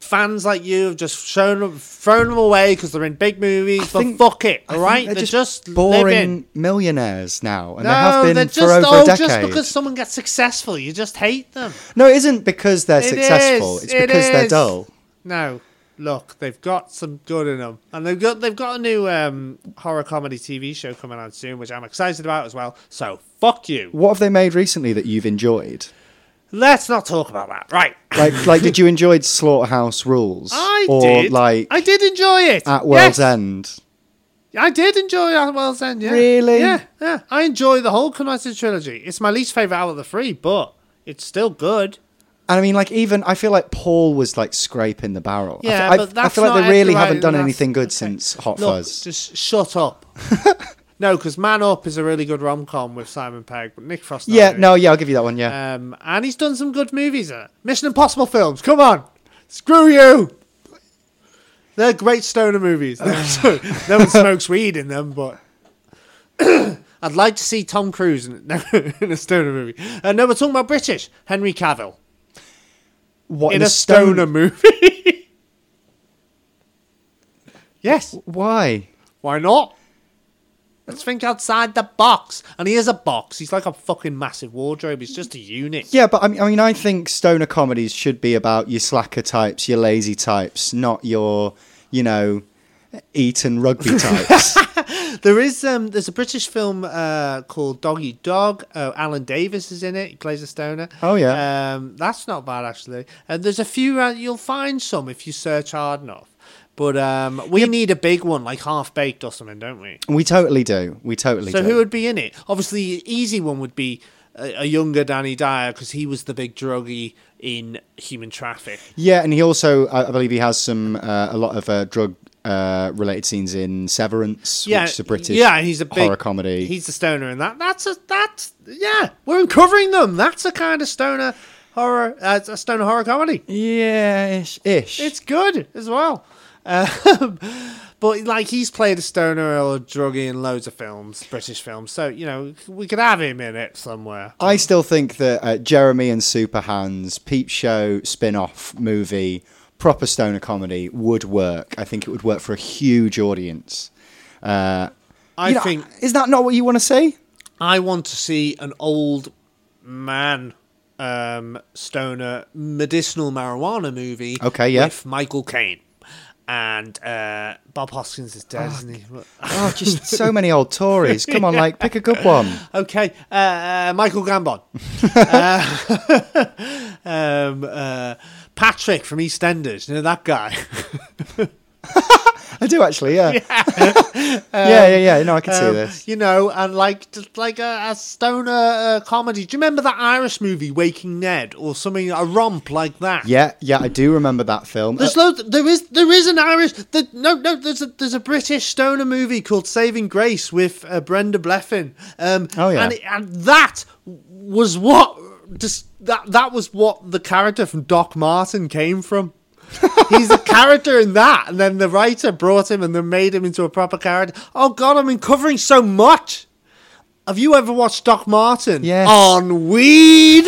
Fans like you have just shown them, thrown them away because they're in big movies. But think- fuck it, I all right? they're, They're, just, boring millionaires now, and No, they have they're been just for over oh, a decade. just because someone gets successful, you just hate them. No, it isn't because they're It successful. is, It's it because they're dull. No, look, they've got some good in them, and they've got they've got a new um, horror comedy TV show coming out soon, which I'm excited about as well. So fuck you. What have they made recently that you've enjoyed? Let's not talk about that. Right. Like, like, did you enjoy Slaughterhouse Rules? I or did. like I did enjoy it. at World's yes. End? I did enjoy At World's End. Yeah. Really? Yeah. Yeah. I enjoy the whole Cornetto trilogy. It's my least favorite out of the three, but it's still good. And I mean, like, even I feel like Paul was like scraping the barrel. I Yeah, fe- I, but I that's feel like they really haven't done anything good okay. since Hot Look, Fuzz. just shut up. no, because Man Up is a really good rom com with Simon Pegg, but Nick Frost. Yeah, no, yeah, I'll give you that one. Yeah, Um, and he's done some good movies. Uh, Mission Impossible films. Come on, screw you. They're great stoner movies. no one smokes weed in them, but I'd like to see Tom Cruise in, in a stoner movie. Uh, no, we're talking about British Henry Cavill what in the a stoner movie. yes, Why? why not? Let's think outside the box. And he is a box. He's like a fucking massive wardrobe. He's just a unit. Yeah, but I mean, I mean, I think stoner comedies should be about your slacker types, your lazy types, not your, you know, Eton rugby types. There is um, there's a British film uh, called Doggy Dog. Uh, Alan Davies is in it. He plays a stoner. Oh, yeah. um, that's not bad actually. And there's a few. Uh, you'll find some if you search hard enough. But um, we need a big one like Half Baked or something, don't we? we totally do. We totally do. So do. who would be in it? Obviously, the easy one would be a, a younger Danny Dyer because he was the big druggie in Human Traffic. Yeah, and he also, I I believe, he has some uh, a lot of uh, drug uh, related scenes in Severance, Yeah, which is a British yeah, he's a big horror comedy. He's the stoner in that. That's a that's yeah. We're uncovering them. That's a kind of stoner horror. Uh, a stoner horror comedy. yeah, ish. ish. It's good as well. Um, but like he's played a stoner or a druggie in loads of films, British films. So you know we could have him in it somewhere. I still think that uh, Jeremy and Super Hands, Peep Show spin off movie, proper stoner comedy would work. I think it would work for a huge audience. Uh, I you know, think Is that not what you want to see? I want to see an old man um, stoner medicinal marijuana movie. Okay, yeah. with Michael Caine. And uh, Bob Hoskins is dead, isn't he? Oh, just so many old Tories. Come on, like, pick a good one. Okay, uh, uh, Michael Gambon. uh, um, uh, Patrick from EastEnders, you know that guy. I do actually, yeah. Yeah, yeah, yeah. No, I can see Um, this. You know, and like just like a, a stoner uh, comedy. Do you remember that Irish movie, Waking Ned, or something, a romp like that? Yeah, yeah, I do remember that film. There's Uh, loads. There is there is an Irish. The, no, no. There's a there's a British stoner movie called Saving Grace with uh, Brenda Blethyn. Um, Oh, yeah. and, it- and that was what just that that was what the character from Doc Martin came from. He's a character in that, and then the writer brought him and then made him into a proper character. Oh God, I'm uncovering so much. Have you ever watched Doc Martin Yes. on weed?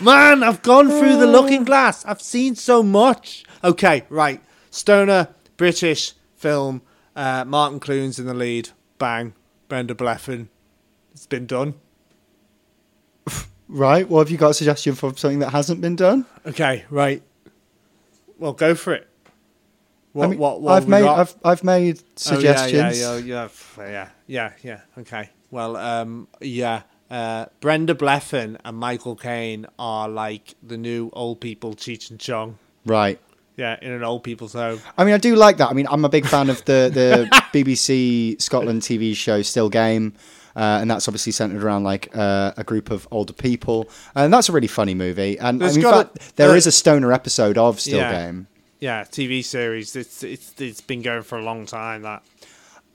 Man, I've gone through the looking glass. I've seen so much. Okay, right. Stoner, British film. Uh, Martin Clunes in the lead. Bang. Brenda Blethyn. It's been done. right. Well, have you got a suggestion for something that hasn't been done? Okay, right. Well, go for it. What, I mean, what, what I've made, got? I've, I've made Oh, suggestions. yeah, yeah, yeah, yeah, yeah, yeah, yeah. Okay. Well, um, yeah. Uh, Brenda Blethyn and Michael Caine are like the new old people Cheech and Chong. Right. Yeah, in an old people's home. I mean, I do like that. I mean, I'm a big fan of the, the BBC Scotland TV show Still Game. uh, and that's obviously centered around like uh, a group of older people, and that's a really funny movie. And I mean, in got fact, a- there uh, is a stoner episode of Still Yeah. Game. Yeah, TV series. It's it's it's been going for a long time. That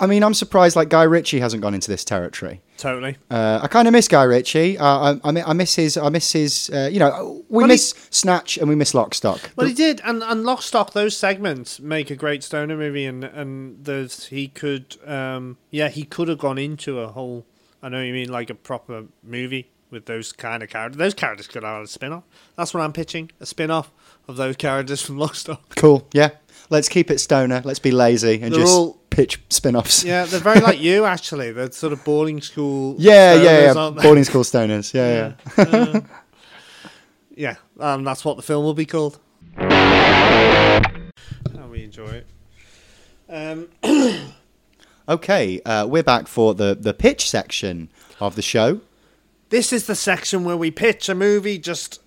I mean, I'm surprised like Guy Ritchie hasn't gone into this territory. totally. Uh, I kind of miss Guy Ritchie. Uh, I, I, I miss his. I miss his. Uh, you know, we Well, miss Snatch and we miss Lockstock. Well, he did, and and Lock, Stock, those segments make a great stoner movie, and and there's he could, um, yeah, he could have gone into a whole. I know you mean like a proper movie with those kind of characters. Those characters could have had a spin off. That's what I'm pitching, a spin off of those characters from Lock, Stock. Cool. Yeah. Let's keep it stoner. Let's be lazy and They're just all- pitch spin-offs. Yeah, they're very like you actually. They're sort of boarding school. Yeah, stoners, yeah, yeah. Boarding school stoners. Yeah, yeah. Yeah, yeah and that's what the film will be called. Oh, we enjoy it. Um, Okay, uh, we're back for the the pitch section of the show. This is the section where we pitch a movie just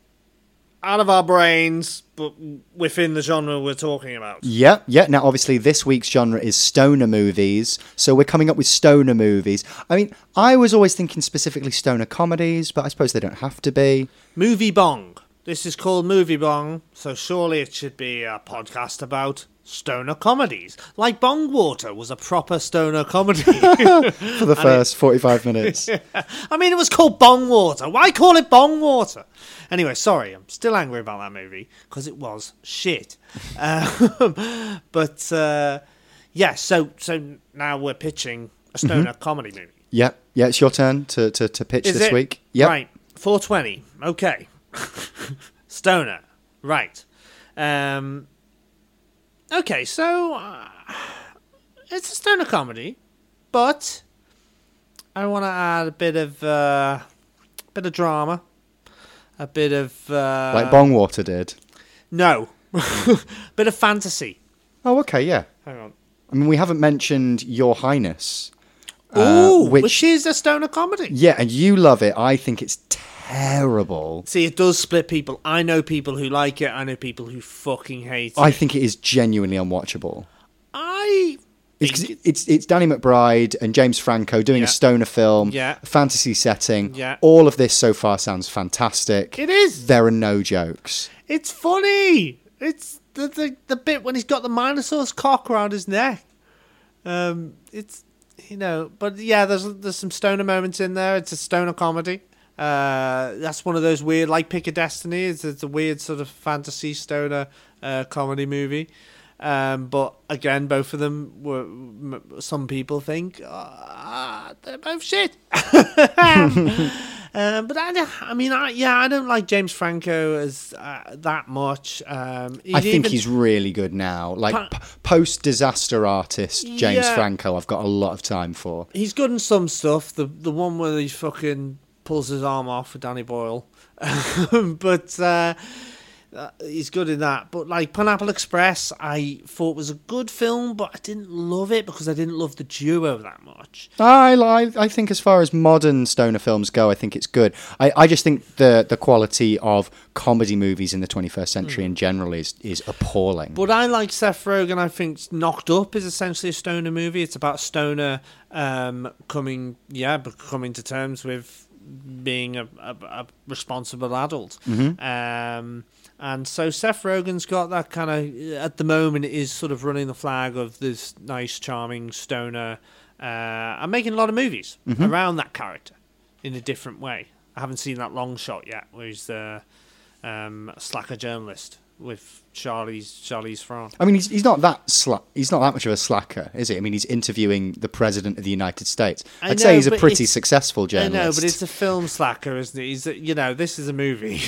out of our brains, but within the genre we're talking about. Yeah, yeah. Now, obviously, this week's genre is stoner movies, so we're coming up with stoner movies. I mean, I was always thinking specifically stoner comedies, but I suppose they don't have to be. Movie Bong. This is called Movie Bong, so surely it should be a podcast about stoner comedies. Like Bong Water was a proper stoner comedy. For the first 45 minutes. I mean, it was called Bong Water. Why call it Bong Water? Anyway, sorry, I'm still angry about that movie because it was shit. Um, but uh, yeah, so so now we're pitching a stoner comedy movie. Yeah, yeah. It's your turn to, to, to pitch Is this it? week. Yep. Right, 420. Okay. Stoner. Right. Um, okay, so uh, it's a stoner comedy, but I want to add a bit of uh, bit of drama, a bit of uh, Like Bongwater did. no, bit of fantasy. Oh, okay, yeah. Hang on. I mean, we haven't mentioned Your Highness. uh, Ooh, which, which is a stoner comedy. yeah, and you love it. I think it's terrible. See, it does split people. I know people who like it. I know people who fucking hate it. I think it is genuinely unwatchable. I It's, think it's it's Danny McBride and James Franco doing Yeah. a stoner film, Yeah. a fantasy setting. Yeah. All of this so far sounds fantastic. it is. There are no jokes. It's funny. It's the, the the bit when he's got the Minotaur's cock around his neck. Um, it's you know, but yeah, there's there's some stoner moments in there. It's a stoner comedy. Uh, that's one of those weird, like Pick a Destiny. It's, it's a weird sort of fantasy stoner uh, comedy movie. Um, but again, both of them were. m- Some people think uh, they're both shit. Um, but I, I mean, I, yeah, I don't like James Franco as uh, that much. Um, I think even- he's really good now. Like Pa- p- post disaster artist James Yeah. Franco, I've got a lot of time for. he's good in some stuff. The the one where he fucking pulls his arm off with Danny Boyle, but uh, uh, he's good in that. But like Pineapple Express, I thought was a good film, but I didn't love it because I didn't love the duo that much. I, I I think as far as modern stoner films go, I think it's good. I, I just think the the quality of comedy movies in the 21st century in general is is appalling. But I like Seth Rogen. I think Knocked Up is essentially a stoner movie. It's about stoner um, coming, yeah, coming to terms with being a, a, a responsible adult. Um, and so Seth Rogen's got that kind of, at the moment, is sort of running the flag of this nice, charming stoner. Uh, I'm making a lot of movies around that character in a different way. I haven't seen that long shot yet, where he's the um, slacker journalist with Charlize Charlize Theron. I mean, he's, he's not that sla- he's not that much of a slacker, is he? I mean, he's interviewing the president of the United States. I I'd know, say he's a pretty successful I journalist. know, but it's a film slacker, isn't it? He's, a- you know, this is a movie.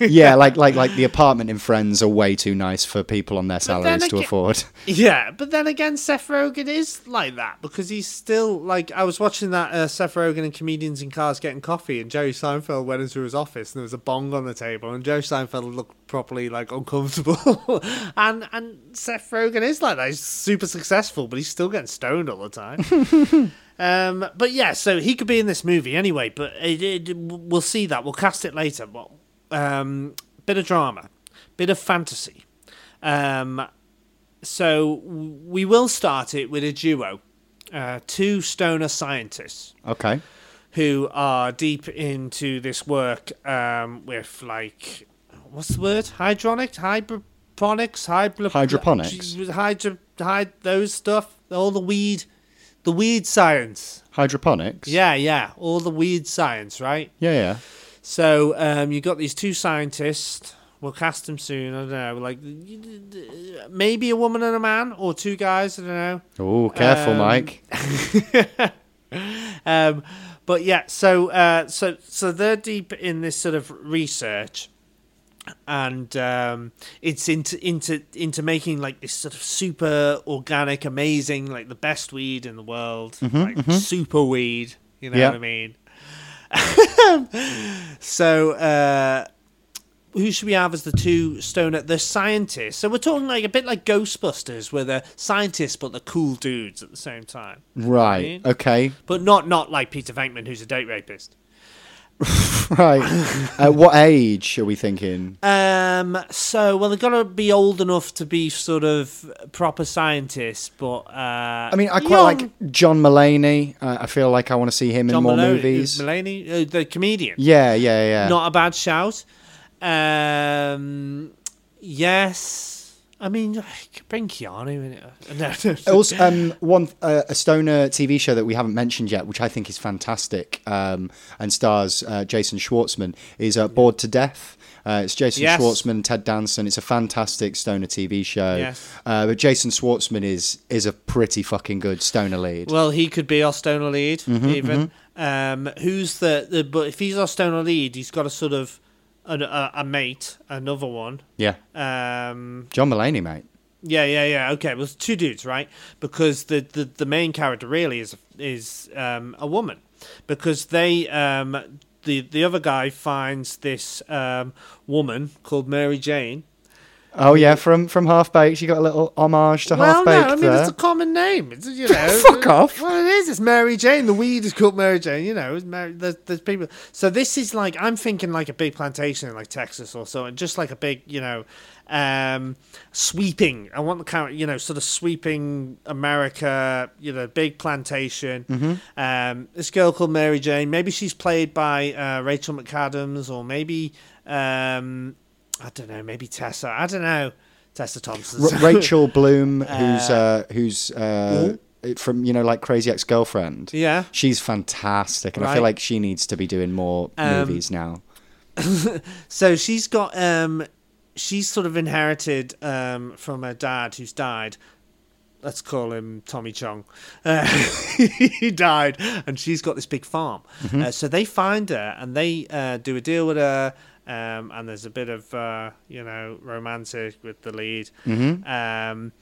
yeah, like like like the apartment in Friends are way too nice for people on their salaries to afford. yeah, but then again, Seth Rogen is like that because he's still like I was watching that uh, Seth Rogen and comedians in cars getting coffee, and Jerry Seinfeld went into his office and there was a bong on the table, and Jerry Seinfeld looked properly like uncomfortable, and and Seth Rogen is like that. He's super successful, but he's still getting stoned all the time. Um, but yeah, so he could be in this movie anyway. But it, it, we'll see that. We'll cast it later. But um, bit of drama, bit of fantasy. Um, so we will start it with a duo. uh, two stoner scientists Okay. who are deep into this work um, with like what's the word? Hydronic? Hydroponics hydro- Hydroponics? hydro hyd- those stuff? All the weed the weed science. Hydroponics. yeah yeah. All the weed science right? Yeah, yeah. so um, you got these two scientists. We'll cast them soon. I don't know like maybe a woman and a man or two guys i don't know. Oh, careful, Um, Mike. um, but yeah, so uh, so so they're deep in this sort of research, and um, it's into into into making like this sort of super organic, amazing, like the best weed in the world, like super weed. You know Yeah. what I mean? so. Uh, who should we have as the two stoner the scientists so we're talking like a bit like ghostbusters where they're scientists but they're cool dudes at the same time Right. Okay. but not not like Peter Venkman, who's a date rapist. Right. At what age are we thinking? Um. So, well, they've got to be old enough to be sort of proper scientists, but uh, I mean, I quite like John Mulaney. Uh, I feel like I want to see him John in more Maloney, movies. Mulaney, uh, the comedian. Yeah, yeah, yeah. Not a bad shout. Um. Yes. I mean, bring Keanu in it. Also, um, one uh, a stoner TV show that we haven't mentioned yet, which I think is fantastic, um, and stars uh, Jason Schwartzman, is uh, Bored to Death. Uh, it's Jason Yes. Schwartzman, Ted Danson. It's a fantastic stoner TV show. Yes. Uh, but Jason Schwartzman is is a pretty fucking good stoner lead. Well, he could be our stoner lead, Mm-hmm, even. Um, who's the, the? But if he's our stoner lead, he's got a sort of a, a, a mate, another one. yeah, Um, John Mulaney, mate. yeah, yeah, yeah. Okay, well, two dudes, right? Because the, the, the main character really is is um, a woman, because they um, the the other guy finds this um, woman called Mary Jane. Oh yeah, from from Half Baked, you got a little homage to well, Half no, I mean there. it's a common name. It's you know. Fuck off. Well, it is. It's Mary Jane. The weed is called Mary Jane. You know, it's Mary, there's, there's people. So this is like I'm thinking like a big plantation in like Texas or so, and just like a big you know, um, sweeping. I want the kind of you know sort of sweeping America. You know, big plantation. Mm-hmm. Um, this girl called Mary Jane. Maybe she's played by uh, Rachel McAdams, or maybe um, I don't know. Maybe Tessa. I don't know. Tessa Thompson. R- Rachel Bloom, who's uh, who's uh, from you know like Crazy Ex Girlfriend. Yeah. she's fantastic, and I feel like she needs to be doing more Um, movies now. So she's got um she's sort of inherited um from her dad who's died. Let's call him Tommy Chong. Uh, he died, and she's got this big farm. Uh, so they find her and they uh, do a deal with her. Um, and there's a bit of uh, you know romantic with the lead. Um,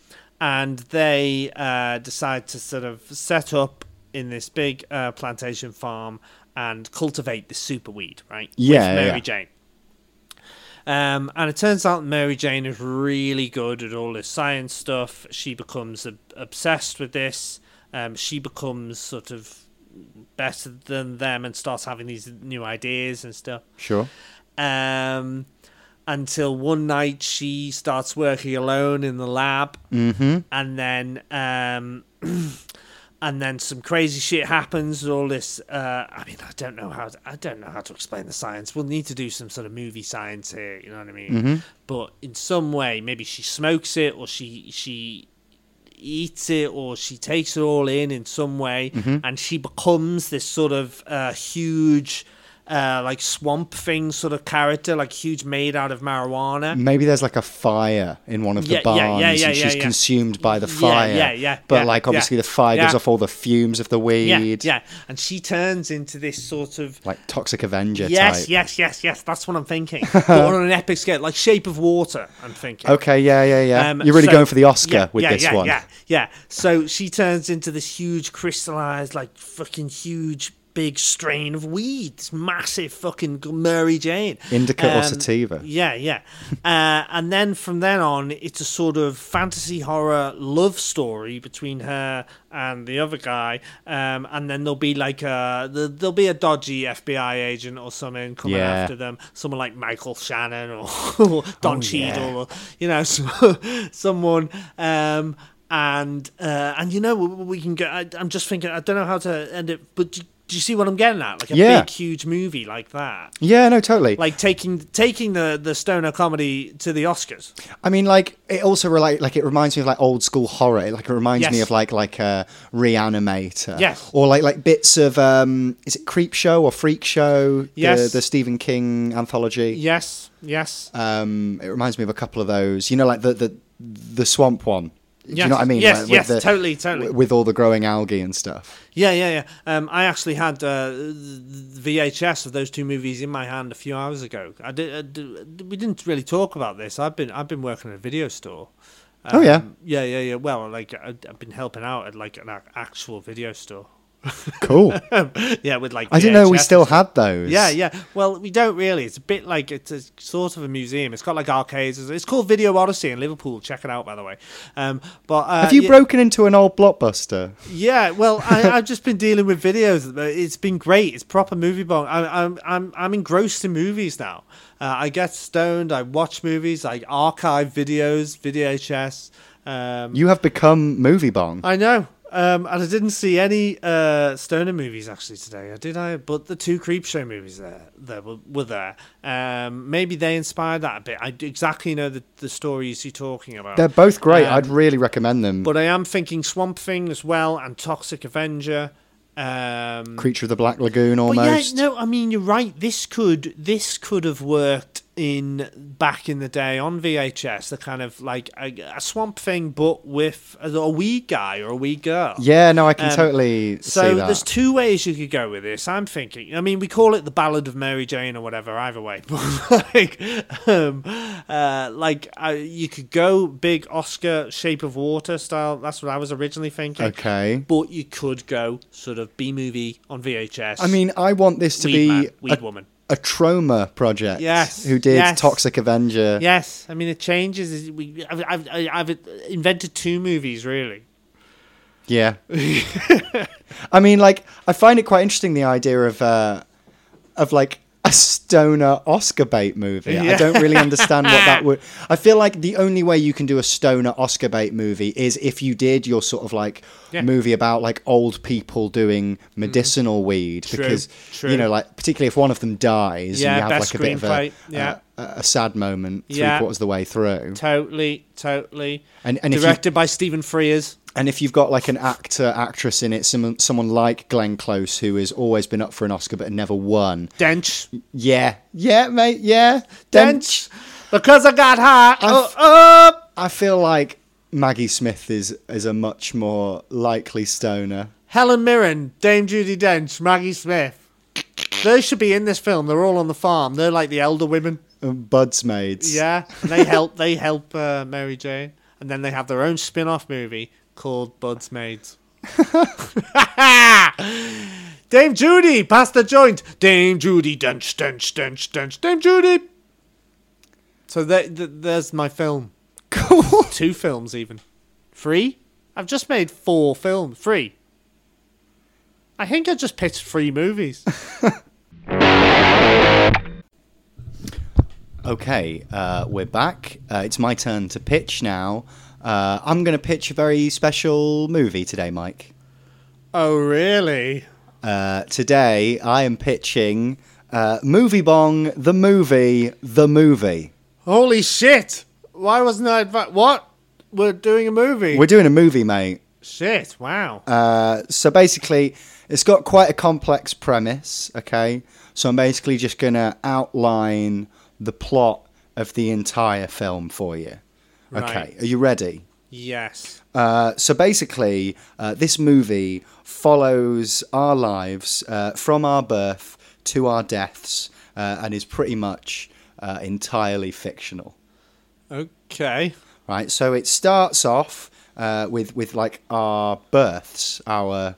and they uh, decide to sort of set up in this big uh, plantation farm and cultivate the super weed, right? Yeah, with Mary yeah. Jane. Um, and it turns out Mary Jane is really good at all this science stuff. She becomes ob- obsessed with this. Um, she becomes sort of better than them and starts having these new ideas and stuff. Sure. Um, until one night she starts working alone in the lab, mm-hmm. and then um, and then some crazy shit happens. All this, uh, I mean, I don't know how to, I don't know how to explain the science. We'll need to do some sort of movie science here. You know what I mean? But in some way, maybe she smokes it, or she she eats it or she takes it all in in some way and she becomes this sort of uh, huge uh, like swamp thing sort of character like huge made out of marijuana Maybe there's like a fire in one of the Yeah, barns, yeah, yeah, and she's consumed by the fire. yeah, yeah, But like, obviously, the fire gives off all the fumes of the weed. yeah yeah and she turns into this sort of Like Toxic Avenger yes type. yes yes yes that's what i'm thinking but on an epic scale like shape of water i'm thinking Okay, yeah, yeah, yeah. Um, You're really so- going for the Oscar with this yeah, one. Yeah, yeah. So she turns into this huge crystallized, like fucking huge, big strain of weed. This massive fucking Mary Jane. Indica or Um, sativa. Yeah, yeah. uh, and then from then on, it's a sort of fantasy horror love story between her and the other guy. Um, and then there'll be like a the- there'll be a dodgy FBI agent or something coming Yeah. after them. Someone like Michael Shannon or, or Don Oh, Cheadle yeah. or you know someone. Um, and uh, and you know we, we can go. I, I'm just thinking. I don't know how to end it, but do, you see what I'm getting at? Like a Yeah. big, huge movie like that, Yeah, no, totally. like taking taking the the stoner comedy to the Oscars. I mean, like it also relate. Like it reminds me of like old school horror. Like it reminds me of like like a Reanimator. Yes. Or like like bits of um, is it Creep Show or Freak Show? Yes. The, the Stephen King anthology. Yes, yes. Um, it reminds me of a couple of those. You know, like the the the swamp one. Do you know what I mean? Yes, Like, with yes, the- totally, totally. With all the growing algae and stuff. Yeah, yeah, yeah. Um, I actually had uh, the VHS of those two movies in my hand a few hours ago. I did. I did- we didn't really talk about this. I've been I've been working at a video store. Oh, yeah? Um, yeah, yeah, yeah. Well, like I've been helping out at like an actual video store. Cool. yeah, with like. I didn't know we still had those. Yeah, yeah. Well, we don't really. It's a bit like it's a sort of a museum. It's got like arcades. It's called Video Odyssey in Liverpool. Check it out, by the way. Um, but uh, Have you yeah- broken into an old blockbuster? yeah, well, I, I've just been dealing with videos. It's been great. It's proper movie bong. I, I'm I'm I'm engrossed in movies now. Uh, I get stoned. I watch movies. I archive videos, VHS. Um, You have become movie bong. I know. Um, and I didn't see any uh, stoner movies actually today, uh, did I? But the two Creepshow movies there, there were, were there. Um, maybe they inspired that a bit. I exactly know the, the stories you're talking about. They're both great. Um, I'd really recommend them. But I am thinking Swamp Thing as well and Toxic Avenger. Um, Creature of the Black Lagoon, almost. yeah, no, I mean you're right. This could this could have worked in back in the day on VHS. The kind of like a, a Swamp Thing, but with a, a wee guy or a wee girl. Yeah, no, I can Um, totally So see that. there's two ways you could go with this. I'm thinking. I mean, we call it the Ballad of Mary Jane or whatever. Either way, but like, um, uh, like uh, you could go big Oscar Shape of Water style. That's what I was originally thinking. Okay. But you could go sort of B movie on VHS. I mean, I want this to Weed be man, weed a, woman. A Troma project. Yes, Who did yes. Toxic Avenger? Yes, I mean it changes. We, I've, I've, I've invented two movies really. Yeah. I mean, like, I find it quite interesting the idea of, uh, of like stoner Oscar bait movie. I don't really understand what that would. I feel like the only way you can do a stoner Oscar bait movie is if you did your sort of like Yeah. Mm. movie about like old people doing medicinal weed True, because true. you know like particularly if one of them dies Yeah, and you have like a bit of a, yeah. a, a sad moment three Yeah. quarters of the way through. Totally, totally. And and if you Directed by Stephen Frears. And if you've got like an actor, actress in it, someone, someone like Glenn Close, who has always been up for an Oscar but never won. Dench. Yeah, yeah, mate, yeah. Then Dench. Because I got high. Oh, I've- oh. I feel like Maggie Smith is is a much more likely stoner. Helen Mirren, Dame Judi Dench, Maggie Smith. They should be in this film. They're all on the farm. They're like the elder women. Um, Buds maids. Yeah, they help. They help uh, Mary Jane, and then they have their own spin-off movie called Bud's Maids. Dame Judi, pass the joint. Dame Judi, dench, dench, dench, dench. Dame Judi. So there, th- there's my film. Cool. Two films, even. Three? I've just made four films. Three. I think I just pitched three movies. Okay, uh, we're back. Uh, it's my turn to pitch now. Uh, I'm going to pitch a very special movie today, Mike. oh, really? Uh, today, I am pitching uh, Movie Bong, the movie, the movie. Holy shit! Why wasn't I advi- What? We're doing a movie. We're doing a movie, mate. shit! Wow. Uh, so basically, it's got quite a complex premise. Okay, so I'm basically just gonna outline the plot of the entire film for you. Okay, Right. are you ready? yes. Uh, so basically, uh, this movie follows our lives uh, from our birth to our deaths, uh, and is pretty much uh, entirely fictional. Okay. right? So it starts off uh, with with like our births, our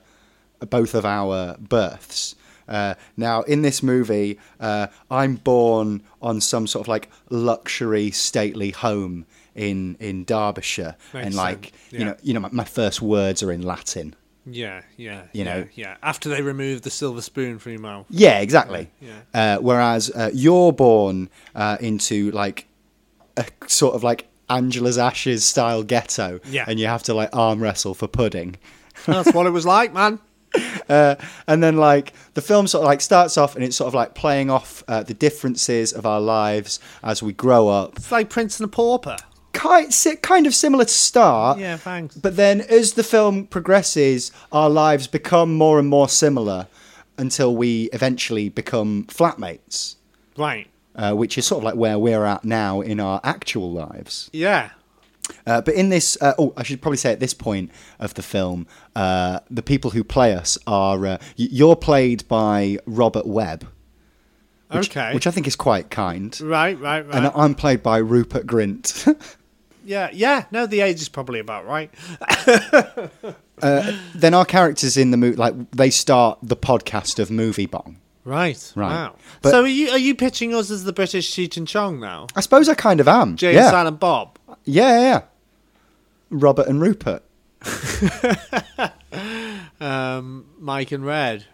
both of our births. Uh, now, in this movie, uh, I'm born on some sort of like luxury, stately home in in Derbyshire, Makes and like sense, you know, you know, my, my first words are in Latin. Yeah. Yeah. You know. Yeah. After they remove the silver spoon from your mouth. Yeah, exactly. Yeah, Uh, whereas uh, you're born uh, into like a sort of like Angela's Ashes style ghetto, Yeah. and you have to like arm wrestle for pudding. That's what it was like, man. and then like the film sort of like starts off and it's sort of like playing off uh, the differences of our lives as we grow up It's like Prince and the Pauper. Kind, kind of similar to start Yeah, thanks. but then as the film progresses our lives become more and more similar until we eventually become flatmates Right. uh, which is sort of like where we're at now in our actual lives Yeah. uh, but in this, uh, oh, I should probably say at this point of the film, uh, the people who play us are uh, you're played by Robert Webb, which, okay. which I think is quite kind, right, right, right. and I'm played by Rupert Grint. yeah, yeah. No, the age is probably about right. then our characters in the movie, like they start the podcast of Movie Bong. Right. Right. Wow. But- so are you are you pitching us as the British Cheech and Chong now? I suppose I kind of am. Jay yeah. and Silent Bob. yeah, yeah, yeah. Robert and Rupert. Um, Mike and Red.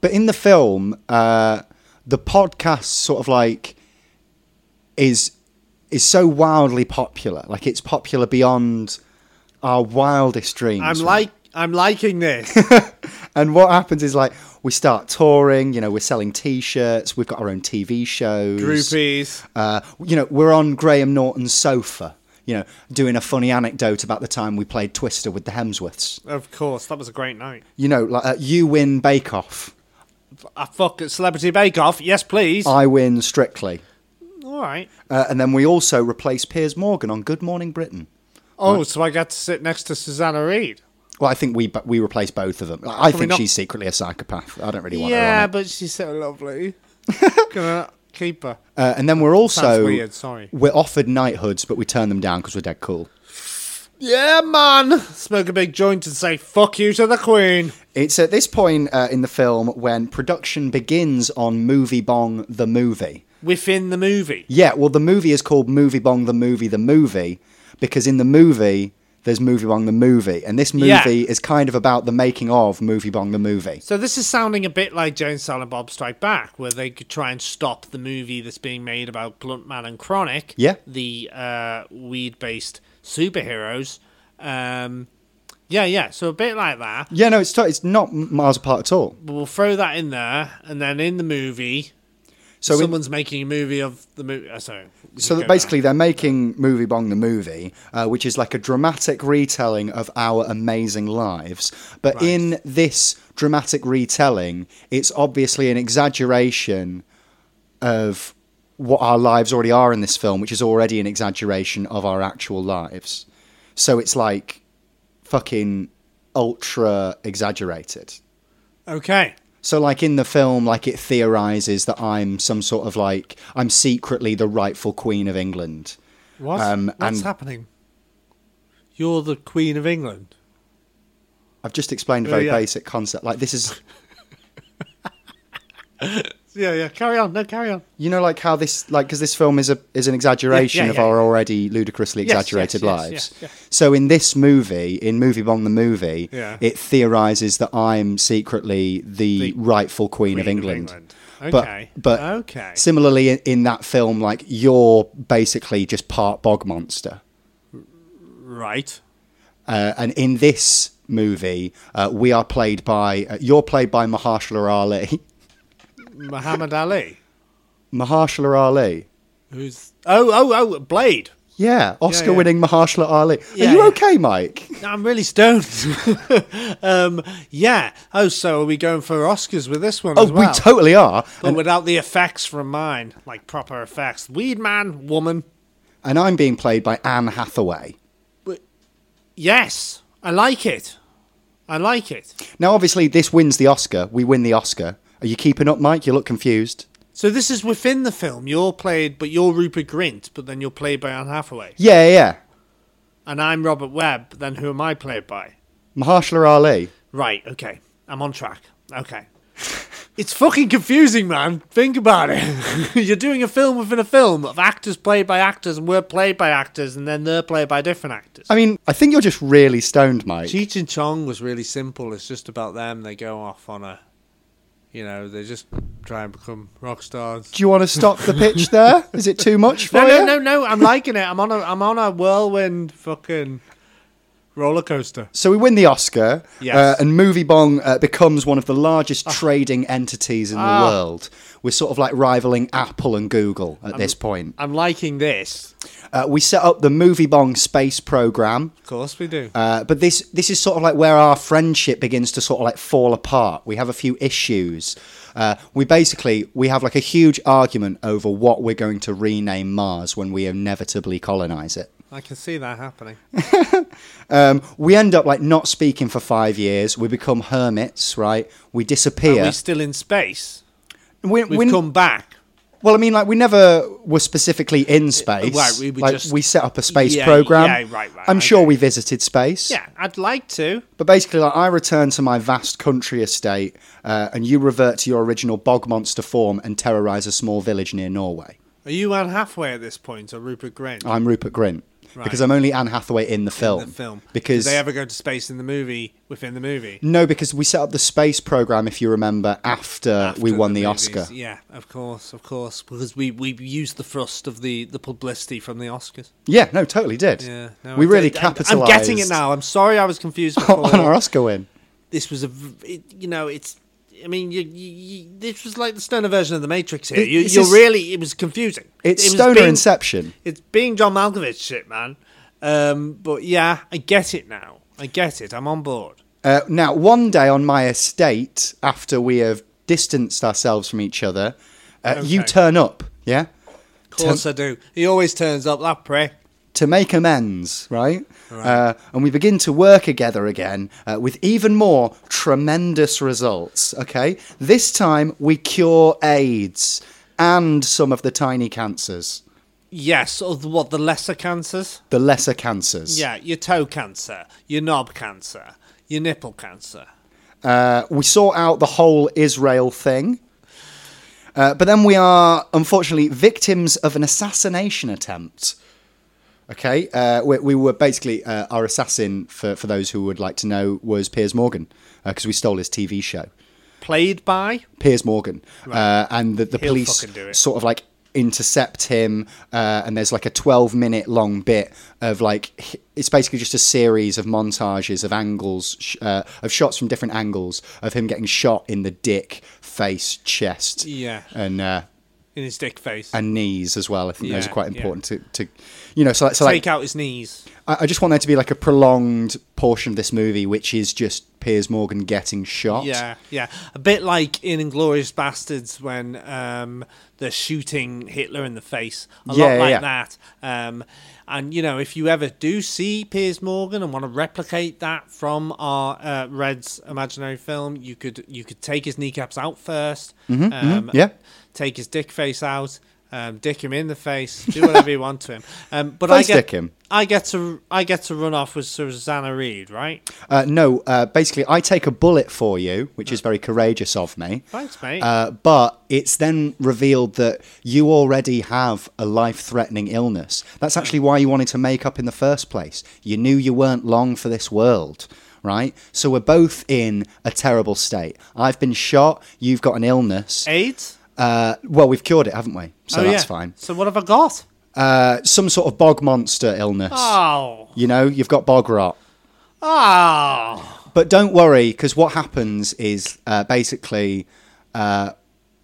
But in the film, uh, the podcast sort of like is is so wildly popular. Like it's popular beyond our wildest dreams. I'm like I'm liking this. and what happens is like we start touring. You know, we're selling T-shirts. We've got our own TV shows. Groupies. Uh, you know, we're on Graham Norton's sofa. You know, doing a funny anecdote about the time we played Twister with the Hemsworths. Of course, that was a great night. You know, like uh, you win Bake Off, I fuck at Celebrity Bake Off. Yes, please. I win Strictly. All right. Uh, and then we also replace Piers Morgan on Good Morning Britain. Oh, so I get to sit next to Susanna Reid. Well, I think we we replace both of them. I we think not- she's secretly a psychopath. I don't really want her Yeah, but she's so lovely. Gonna keep her. Uh, and then we're also Sounds weird, sorry. we're offered knighthoods, but we turn them down because we're dead cool. Yeah, man. Smoke a big joint and say fuck you to the Queen. It's at this point uh, in the film when production begins on Movie Bong the movie. Within the movie. Yeah, well, the movie is called Movie Bong the movie the movie because in the movie there's Movie Bong the movie, and this movie Yeah. is kind of about the making of Movie Bong the movie. So this is sounding a bit like Jay and Silent Bob Strike Back, where they could try and stop the movie that's being made about Bluntman and Chronic. Yeah. The uh, weed-based superheroes. Um, yeah, yeah. So a bit like that. Yeah, no, it's t- it's not miles apart at all. But we'll throw that in there, and then in the movie, So in- someone's making a movie of the movie. Uh, sorry. So can that go basically, they're making Movie Bong the movie, uh, which is like a dramatic retelling of our amazing lives. But Right. in this dramatic retelling, it's obviously an exaggeration of what our lives already are in this film, which is already an exaggeration of our actual lives. So it's like fucking ultra exaggerated. Okay. So, like in the film, like it theorizes that I'm some sort of like I'm secretly the rightful queen of England. What? Um, What's and- happening? You're the Queen of England. I've just explained a Oh, very yeah. basic concept. Like this is, Yeah, yeah. Carry on. No, carry on. you know, like how this, like because this film is a is an exaggeration Yeah, yeah, of our already ludicrously Yes, exaggerated yes, lives. yes. So in this movie, in Movie Bong the movie, Yeah. it theorizes that I'm secretly the, The rightful queen, Queen of England. Okay. But but okay. similarly in, in that film, like you're basically just part bog monster. right. Uh, and in this movie, uh, we are played by uh, you're played by Mahershala Ali. Muhammad Ali. Mahershala Ali. Who's oh oh oh Blade. Yeah, Oscar-winning Mahershala Ali. Yeah, are you yeah. okay, Mike? I'm really stoned. um, yeah. Oh, so are we going for Oscars with this one Oh, as well? we totally are. but And, without the effects from mine, like proper effects. Weed man, woman. and I'm being played by Anne Hathaway. Yes, I like it. I like it. Now, obviously, this wins the Oscar. We win the Oscar. Are you keeping up, Mike? You look confused. So this is within the film. You're played, but you're Rupert Grint, but then you're played by Anne Hathaway, Yeah, yeah, and I'm Robert Webb. But then who am I played by? Mahershala Ali. Right. Okay. I'm on track. Okay. It's fucking confusing, man. Think about it. You're doing a film within a film of actors played by actors, and we're played by actors, and then they're played by different actors. I mean, I think you're just really stoned, Mike. Cheech and Chong was really simple. It's just about them. They go off on a You know, they just try and become rock stars. Do you want to stop the pitch there? Is it too much for No, you? no, no, no. I'm liking it. I'm on a, I'm on a whirlwind fucking roller coaster. So we win the Oscar, Yes. uh, and Movie Bong uh, becomes one of the largest trading entities in the Ah. world. We're sort of like rivaling Apple and Google at this point. I'm liking this. Uh, we set up the Movie Bong space program, Of course we do. uh, but this this is sort of like where our friendship begins to sort of like fall apart. We have a few issues. Uh, we basically we have like a huge argument over what we're going to rename Mars when we inevitably colonize it. I can see that happening. Um, we end up like not speaking for five years. We become hermits, right? We Are disappear. we still in space? we, We've we- come back. well, I mean, like we never were specifically in space. right, we like, just- we set up a space Yeah, program. yeah, right, right, I'm sure we visited space. Yeah, I'd like to. But basically, like I return to my vast country estate, uh, and you revert to your original bog monster form and terrorize a small village near Norway. Are you Anne Halfway at this point, or Rupert Grint? I'm Rupert Grint Right. because I'm only Anne Hathaway in the film. in the film. Because Did they ever go to space in the movie within the movie? no, because we set up the space program, if you remember, after, we won the, movies. Oscar. Yeah, of course, of course, because we we used the thrust of the the publicity from the Oscars. Yeah, no, totally did. Yeah, no, we I really did. I'm- capitalized. I'm getting it now. I'm sorry, I was confused before. on our Oscar win. this was a, it, you know, it's. I mean, you, you, you, this was like the stoner version of the Matrix here. It- you, you're really, it was confusing. It's it stoner being- inception. It's being John Malkovich shit, man. Um, but yeah, I get it now. I get it. I'm on board. Uh, now, one day on my estate, after we have distanced ourselves from each other, uh, you turn up, yeah, Of course I do. He always turns up, that prick. To make amends, right? Right. Uh, and we begin to work together again uh, with even more tremendous results. Okay, this time we cure AIDS and some of the tiny cancers, Yes, or the, what, the lesser cancers? the lesser cancers. Yeah, your toe cancer, your knob cancer, your nipple cancer. Uh, we sort out the whole Israel thing. Uh, but then we are, unfortunately, victims of an assassination attempt. Okay, uh, we, we were basically uh, our assassin, for, for those who would like to know, was Piers Morgan because we stole his TV show. Played by? Piers Morgan, uh, and the, the He'll police fucking do it. sort of like intercept him, uh, and there's like a 12 minute long bit of like it's basically just a series of montages of angles uh, of shots from different angles of him getting shot in the dick, face, chest, Yeah. and uh, In his dick face. and knees as well. I think those are quite yeah. important to, to you know. So, like- so Take like, out his knees. I, I just want there to be like a prolonged portion of this movie, which is just Piers Morgan getting shot. Yeah, yeah. A bit like in Inglourious Basterds when um, they're shooting Hitler in the face. A Yeah, lot yeah, like yeah. that. Um, and, you know, if you ever do see Piers Morgan and want to replicate that from our uh, Red's imaginary film, you could you could take his kneecaps out 1st um, yeah. Take his dick face out. Um, dick him in the face. Do whatever you want to him. Um, but Face I get dick him. I get to I get to run off with Susanna Reid, right? Uh, no, uh, basically, I take a bullet for you, which is very courageous of me. Thanks, mate. Uh, but it's then revealed that you already have a life threatening illness. That's actually why you wanted to make up in the first place. You knew you weren't long for this world, right? So we're both in a terrible state. I've been shot, you've got an illness. AIDS. Uh, well, we've cured it, haven't we? So oh, that's yeah. fine. So what have I got? Uh, some sort of bog monster illness. Oh, You know, you've got bog rot. oh, But don't worry, because what happens is uh, basically, uh,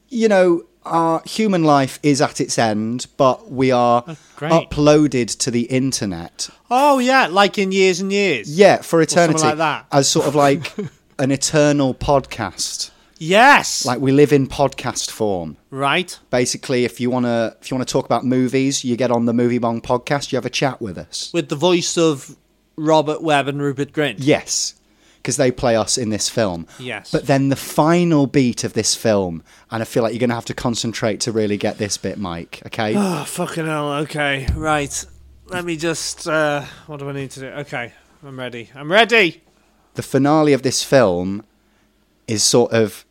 you know, our human life is at its end, but we are great. uploaded to the internet. oh, yeah, like in years and years. Yeah, for something eternity. like that. As sort of like an eternal podcast. Yes. Like we live in podcast form. right. Basically, if you wanna if you wanna talk about movies, you get on the Movie Bong podcast. You have a chat with us. With the voice of Robert Webb and Rupert Grint. Yes, because they play us in this film. Yes. But then the final beat of this film, and I feel like you're going to have to concentrate to really get this bit, Mike. Okay. Oh, fucking hell. Okay. Right. Let me just. Uh, what do I need to do? Okay. I'm ready. I'm ready. the finale of this film is sort of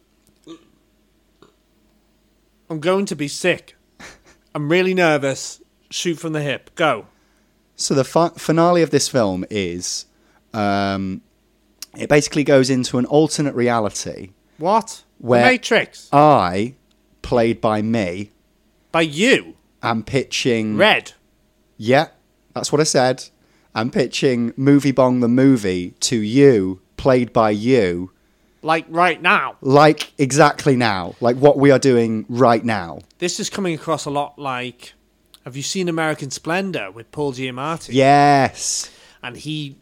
I'm going to be sick. I'm really nervous. Shoot from the hip. Go. so the fi- finale of this film is um, it basically goes into an alternate reality What? where Matrix. I, played by me, By you. I'm pitching. Red. Yeah, that's what I said. I'm pitching Movie Bong the movie to you, played by you, Like right now. like exactly now, like what we are doing right now. This is coming across a lot like. Have you seen American Splendor with Paul Giamatti? Yes. and he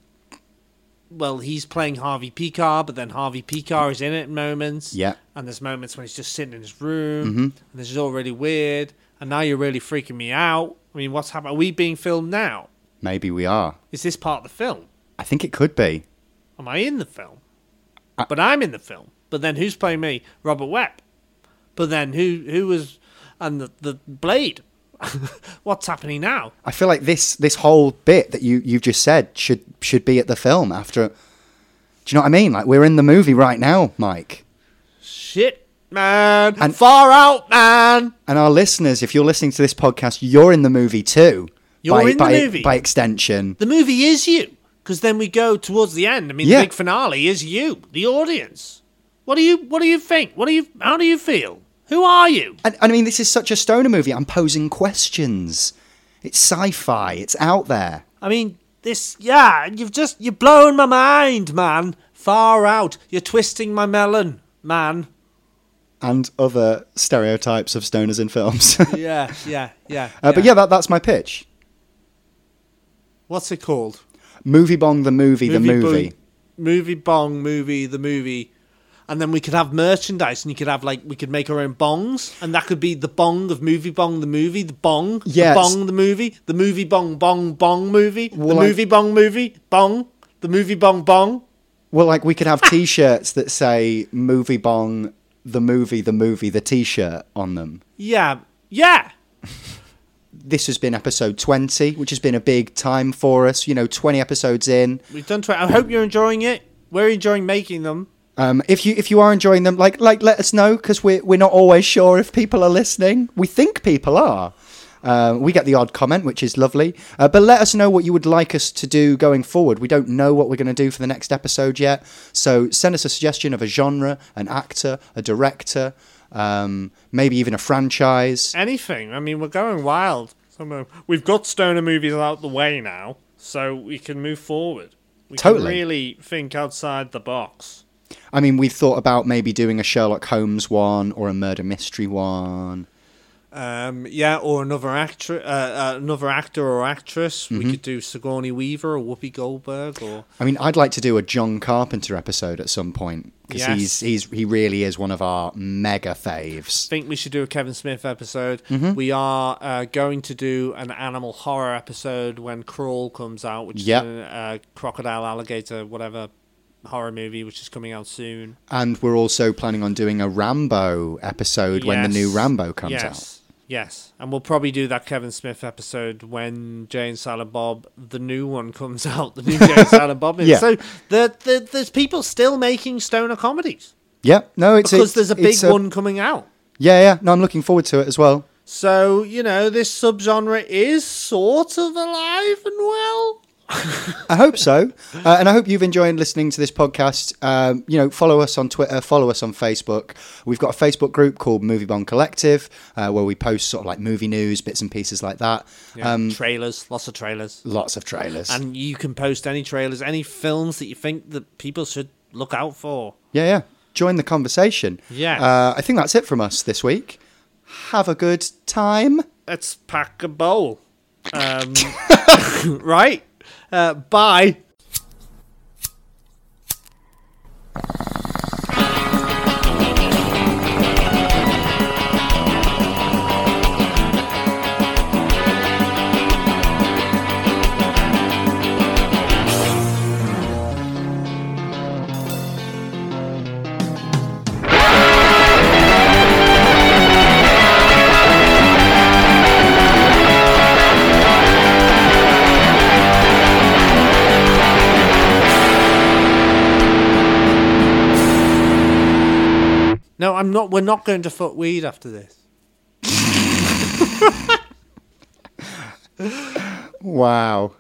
well he's playing harvey Pekar, but then harvey Pekar is in it in moments Yeah. and there's moments when he's just sitting in his room Mm-hmm. and this is all really weird and now you're really freaking me out i mean what's happening are we being filmed now Maybe we are. is this part of the film I think it could be. am i in the film Uh, but i'm in the film but then who's playing me robert webb but then who who was and the, the blade what's happening now I feel like this this whole bit that you you've just said should should be at the film after. Do you know what I mean? Like we're in the movie right now, Mike. shit man And- far out man And our listeners, if you're listening to this podcast, you're in the movie too. You're by, in the movie. by extension. the movie is you because then we go towards the end i mean Yeah. the big finale is you the audience what do you what do you think what do you how do you feel who are you And, and I mean, this is such a stoner movie. I'm posing questions. It's sci-fi. It's out there. i mean this yeah you've just you're blowing my mind man far out you're twisting my melon man And other stereotypes of stoners in films. yeah yeah yeah, Uh, But yeah, that, that's my pitch. what's it called Movie Bong the movie, the movie. Bong- movie bong movie the movie and then we could have merchandise and you could have like we could make our own bongs and that could be the bong of movie bong the movie the bong Yes. the bong the movie the movie bong bong bong movie the Well, I- movie bong movie bong the movie bong bong Well, like we could have T-shirts that say "Movie Bong," the movie, the movie, the T-shirt on them. yeah yeah This has been episode twenty, which has been a big time for us. You know, twenty episodes in. we've done tw- i hope you're enjoying it we're enjoying making them Um, if you if you are enjoying them, like like let us know because we're we're not always sure if people are listening. We think people are. Uh, we get the odd comment, which is lovely. Uh, but let us know what you would like us to do going forward. We don't know what we're going to do for the next episode yet. So send us a suggestion of a genre, an actor, a director, um, maybe even a franchise. anything i mean we're going wild we've got stoner movies out the way now so we can move forward we Totally. can really think outside the box I mean, we've thought about maybe doing a Sherlock Holmes one or a murder mystery one. Um, yeah, or another actor, uh, uh, another actor or actress. Mm-hmm. We could do Sigourney Weaver or Whoopi Goldberg, or I mean, I'd like to do a John Carpenter episode at some point because Yes. he's he's he really is one of our mega faves. I think we should do a Kevin Smith episode. Mm-hmm. We are uh, going to do an animal horror episode when Crawl comes out, which Yep. is a uh, crocodile, alligator, whatever horror movie, which is coming out soon. And we're also planning on doing a Rambo episode when the new Rambo comes yes. out. Yes, and we'll probably do that Kevin Smith episode when Jay and Silent Bob, the new one, comes out. The new Jay and Silent Bob. Yeah. So the, the, there's people still making stoner comedies Yeah, no, it's because it's- there's a big it's one coming out. Yeah, yeah, no, I'm looking forward to it as well. So you know this subgenre is sort of alive and well. I hope so, uh, and I hope you've enjoyed listening to this podcast. Um, you know, follow us on Twitter, follow us on Facebook. We've got a Facebook group called Movie Bong Collective uh, where we post sort of like movie news, bits and pieces like that. Um, trailers, lots of trailers, lots of trailers. and you can post any trailers, any films that you think that people should look out for. Yeah, yeah. Join the conversation. Yes. Uh, I think that's it from us this week. Have a good time. Let's pack a bowl. Um, right. Uh, bye. Not. We're not going to foot weed after this. Wow.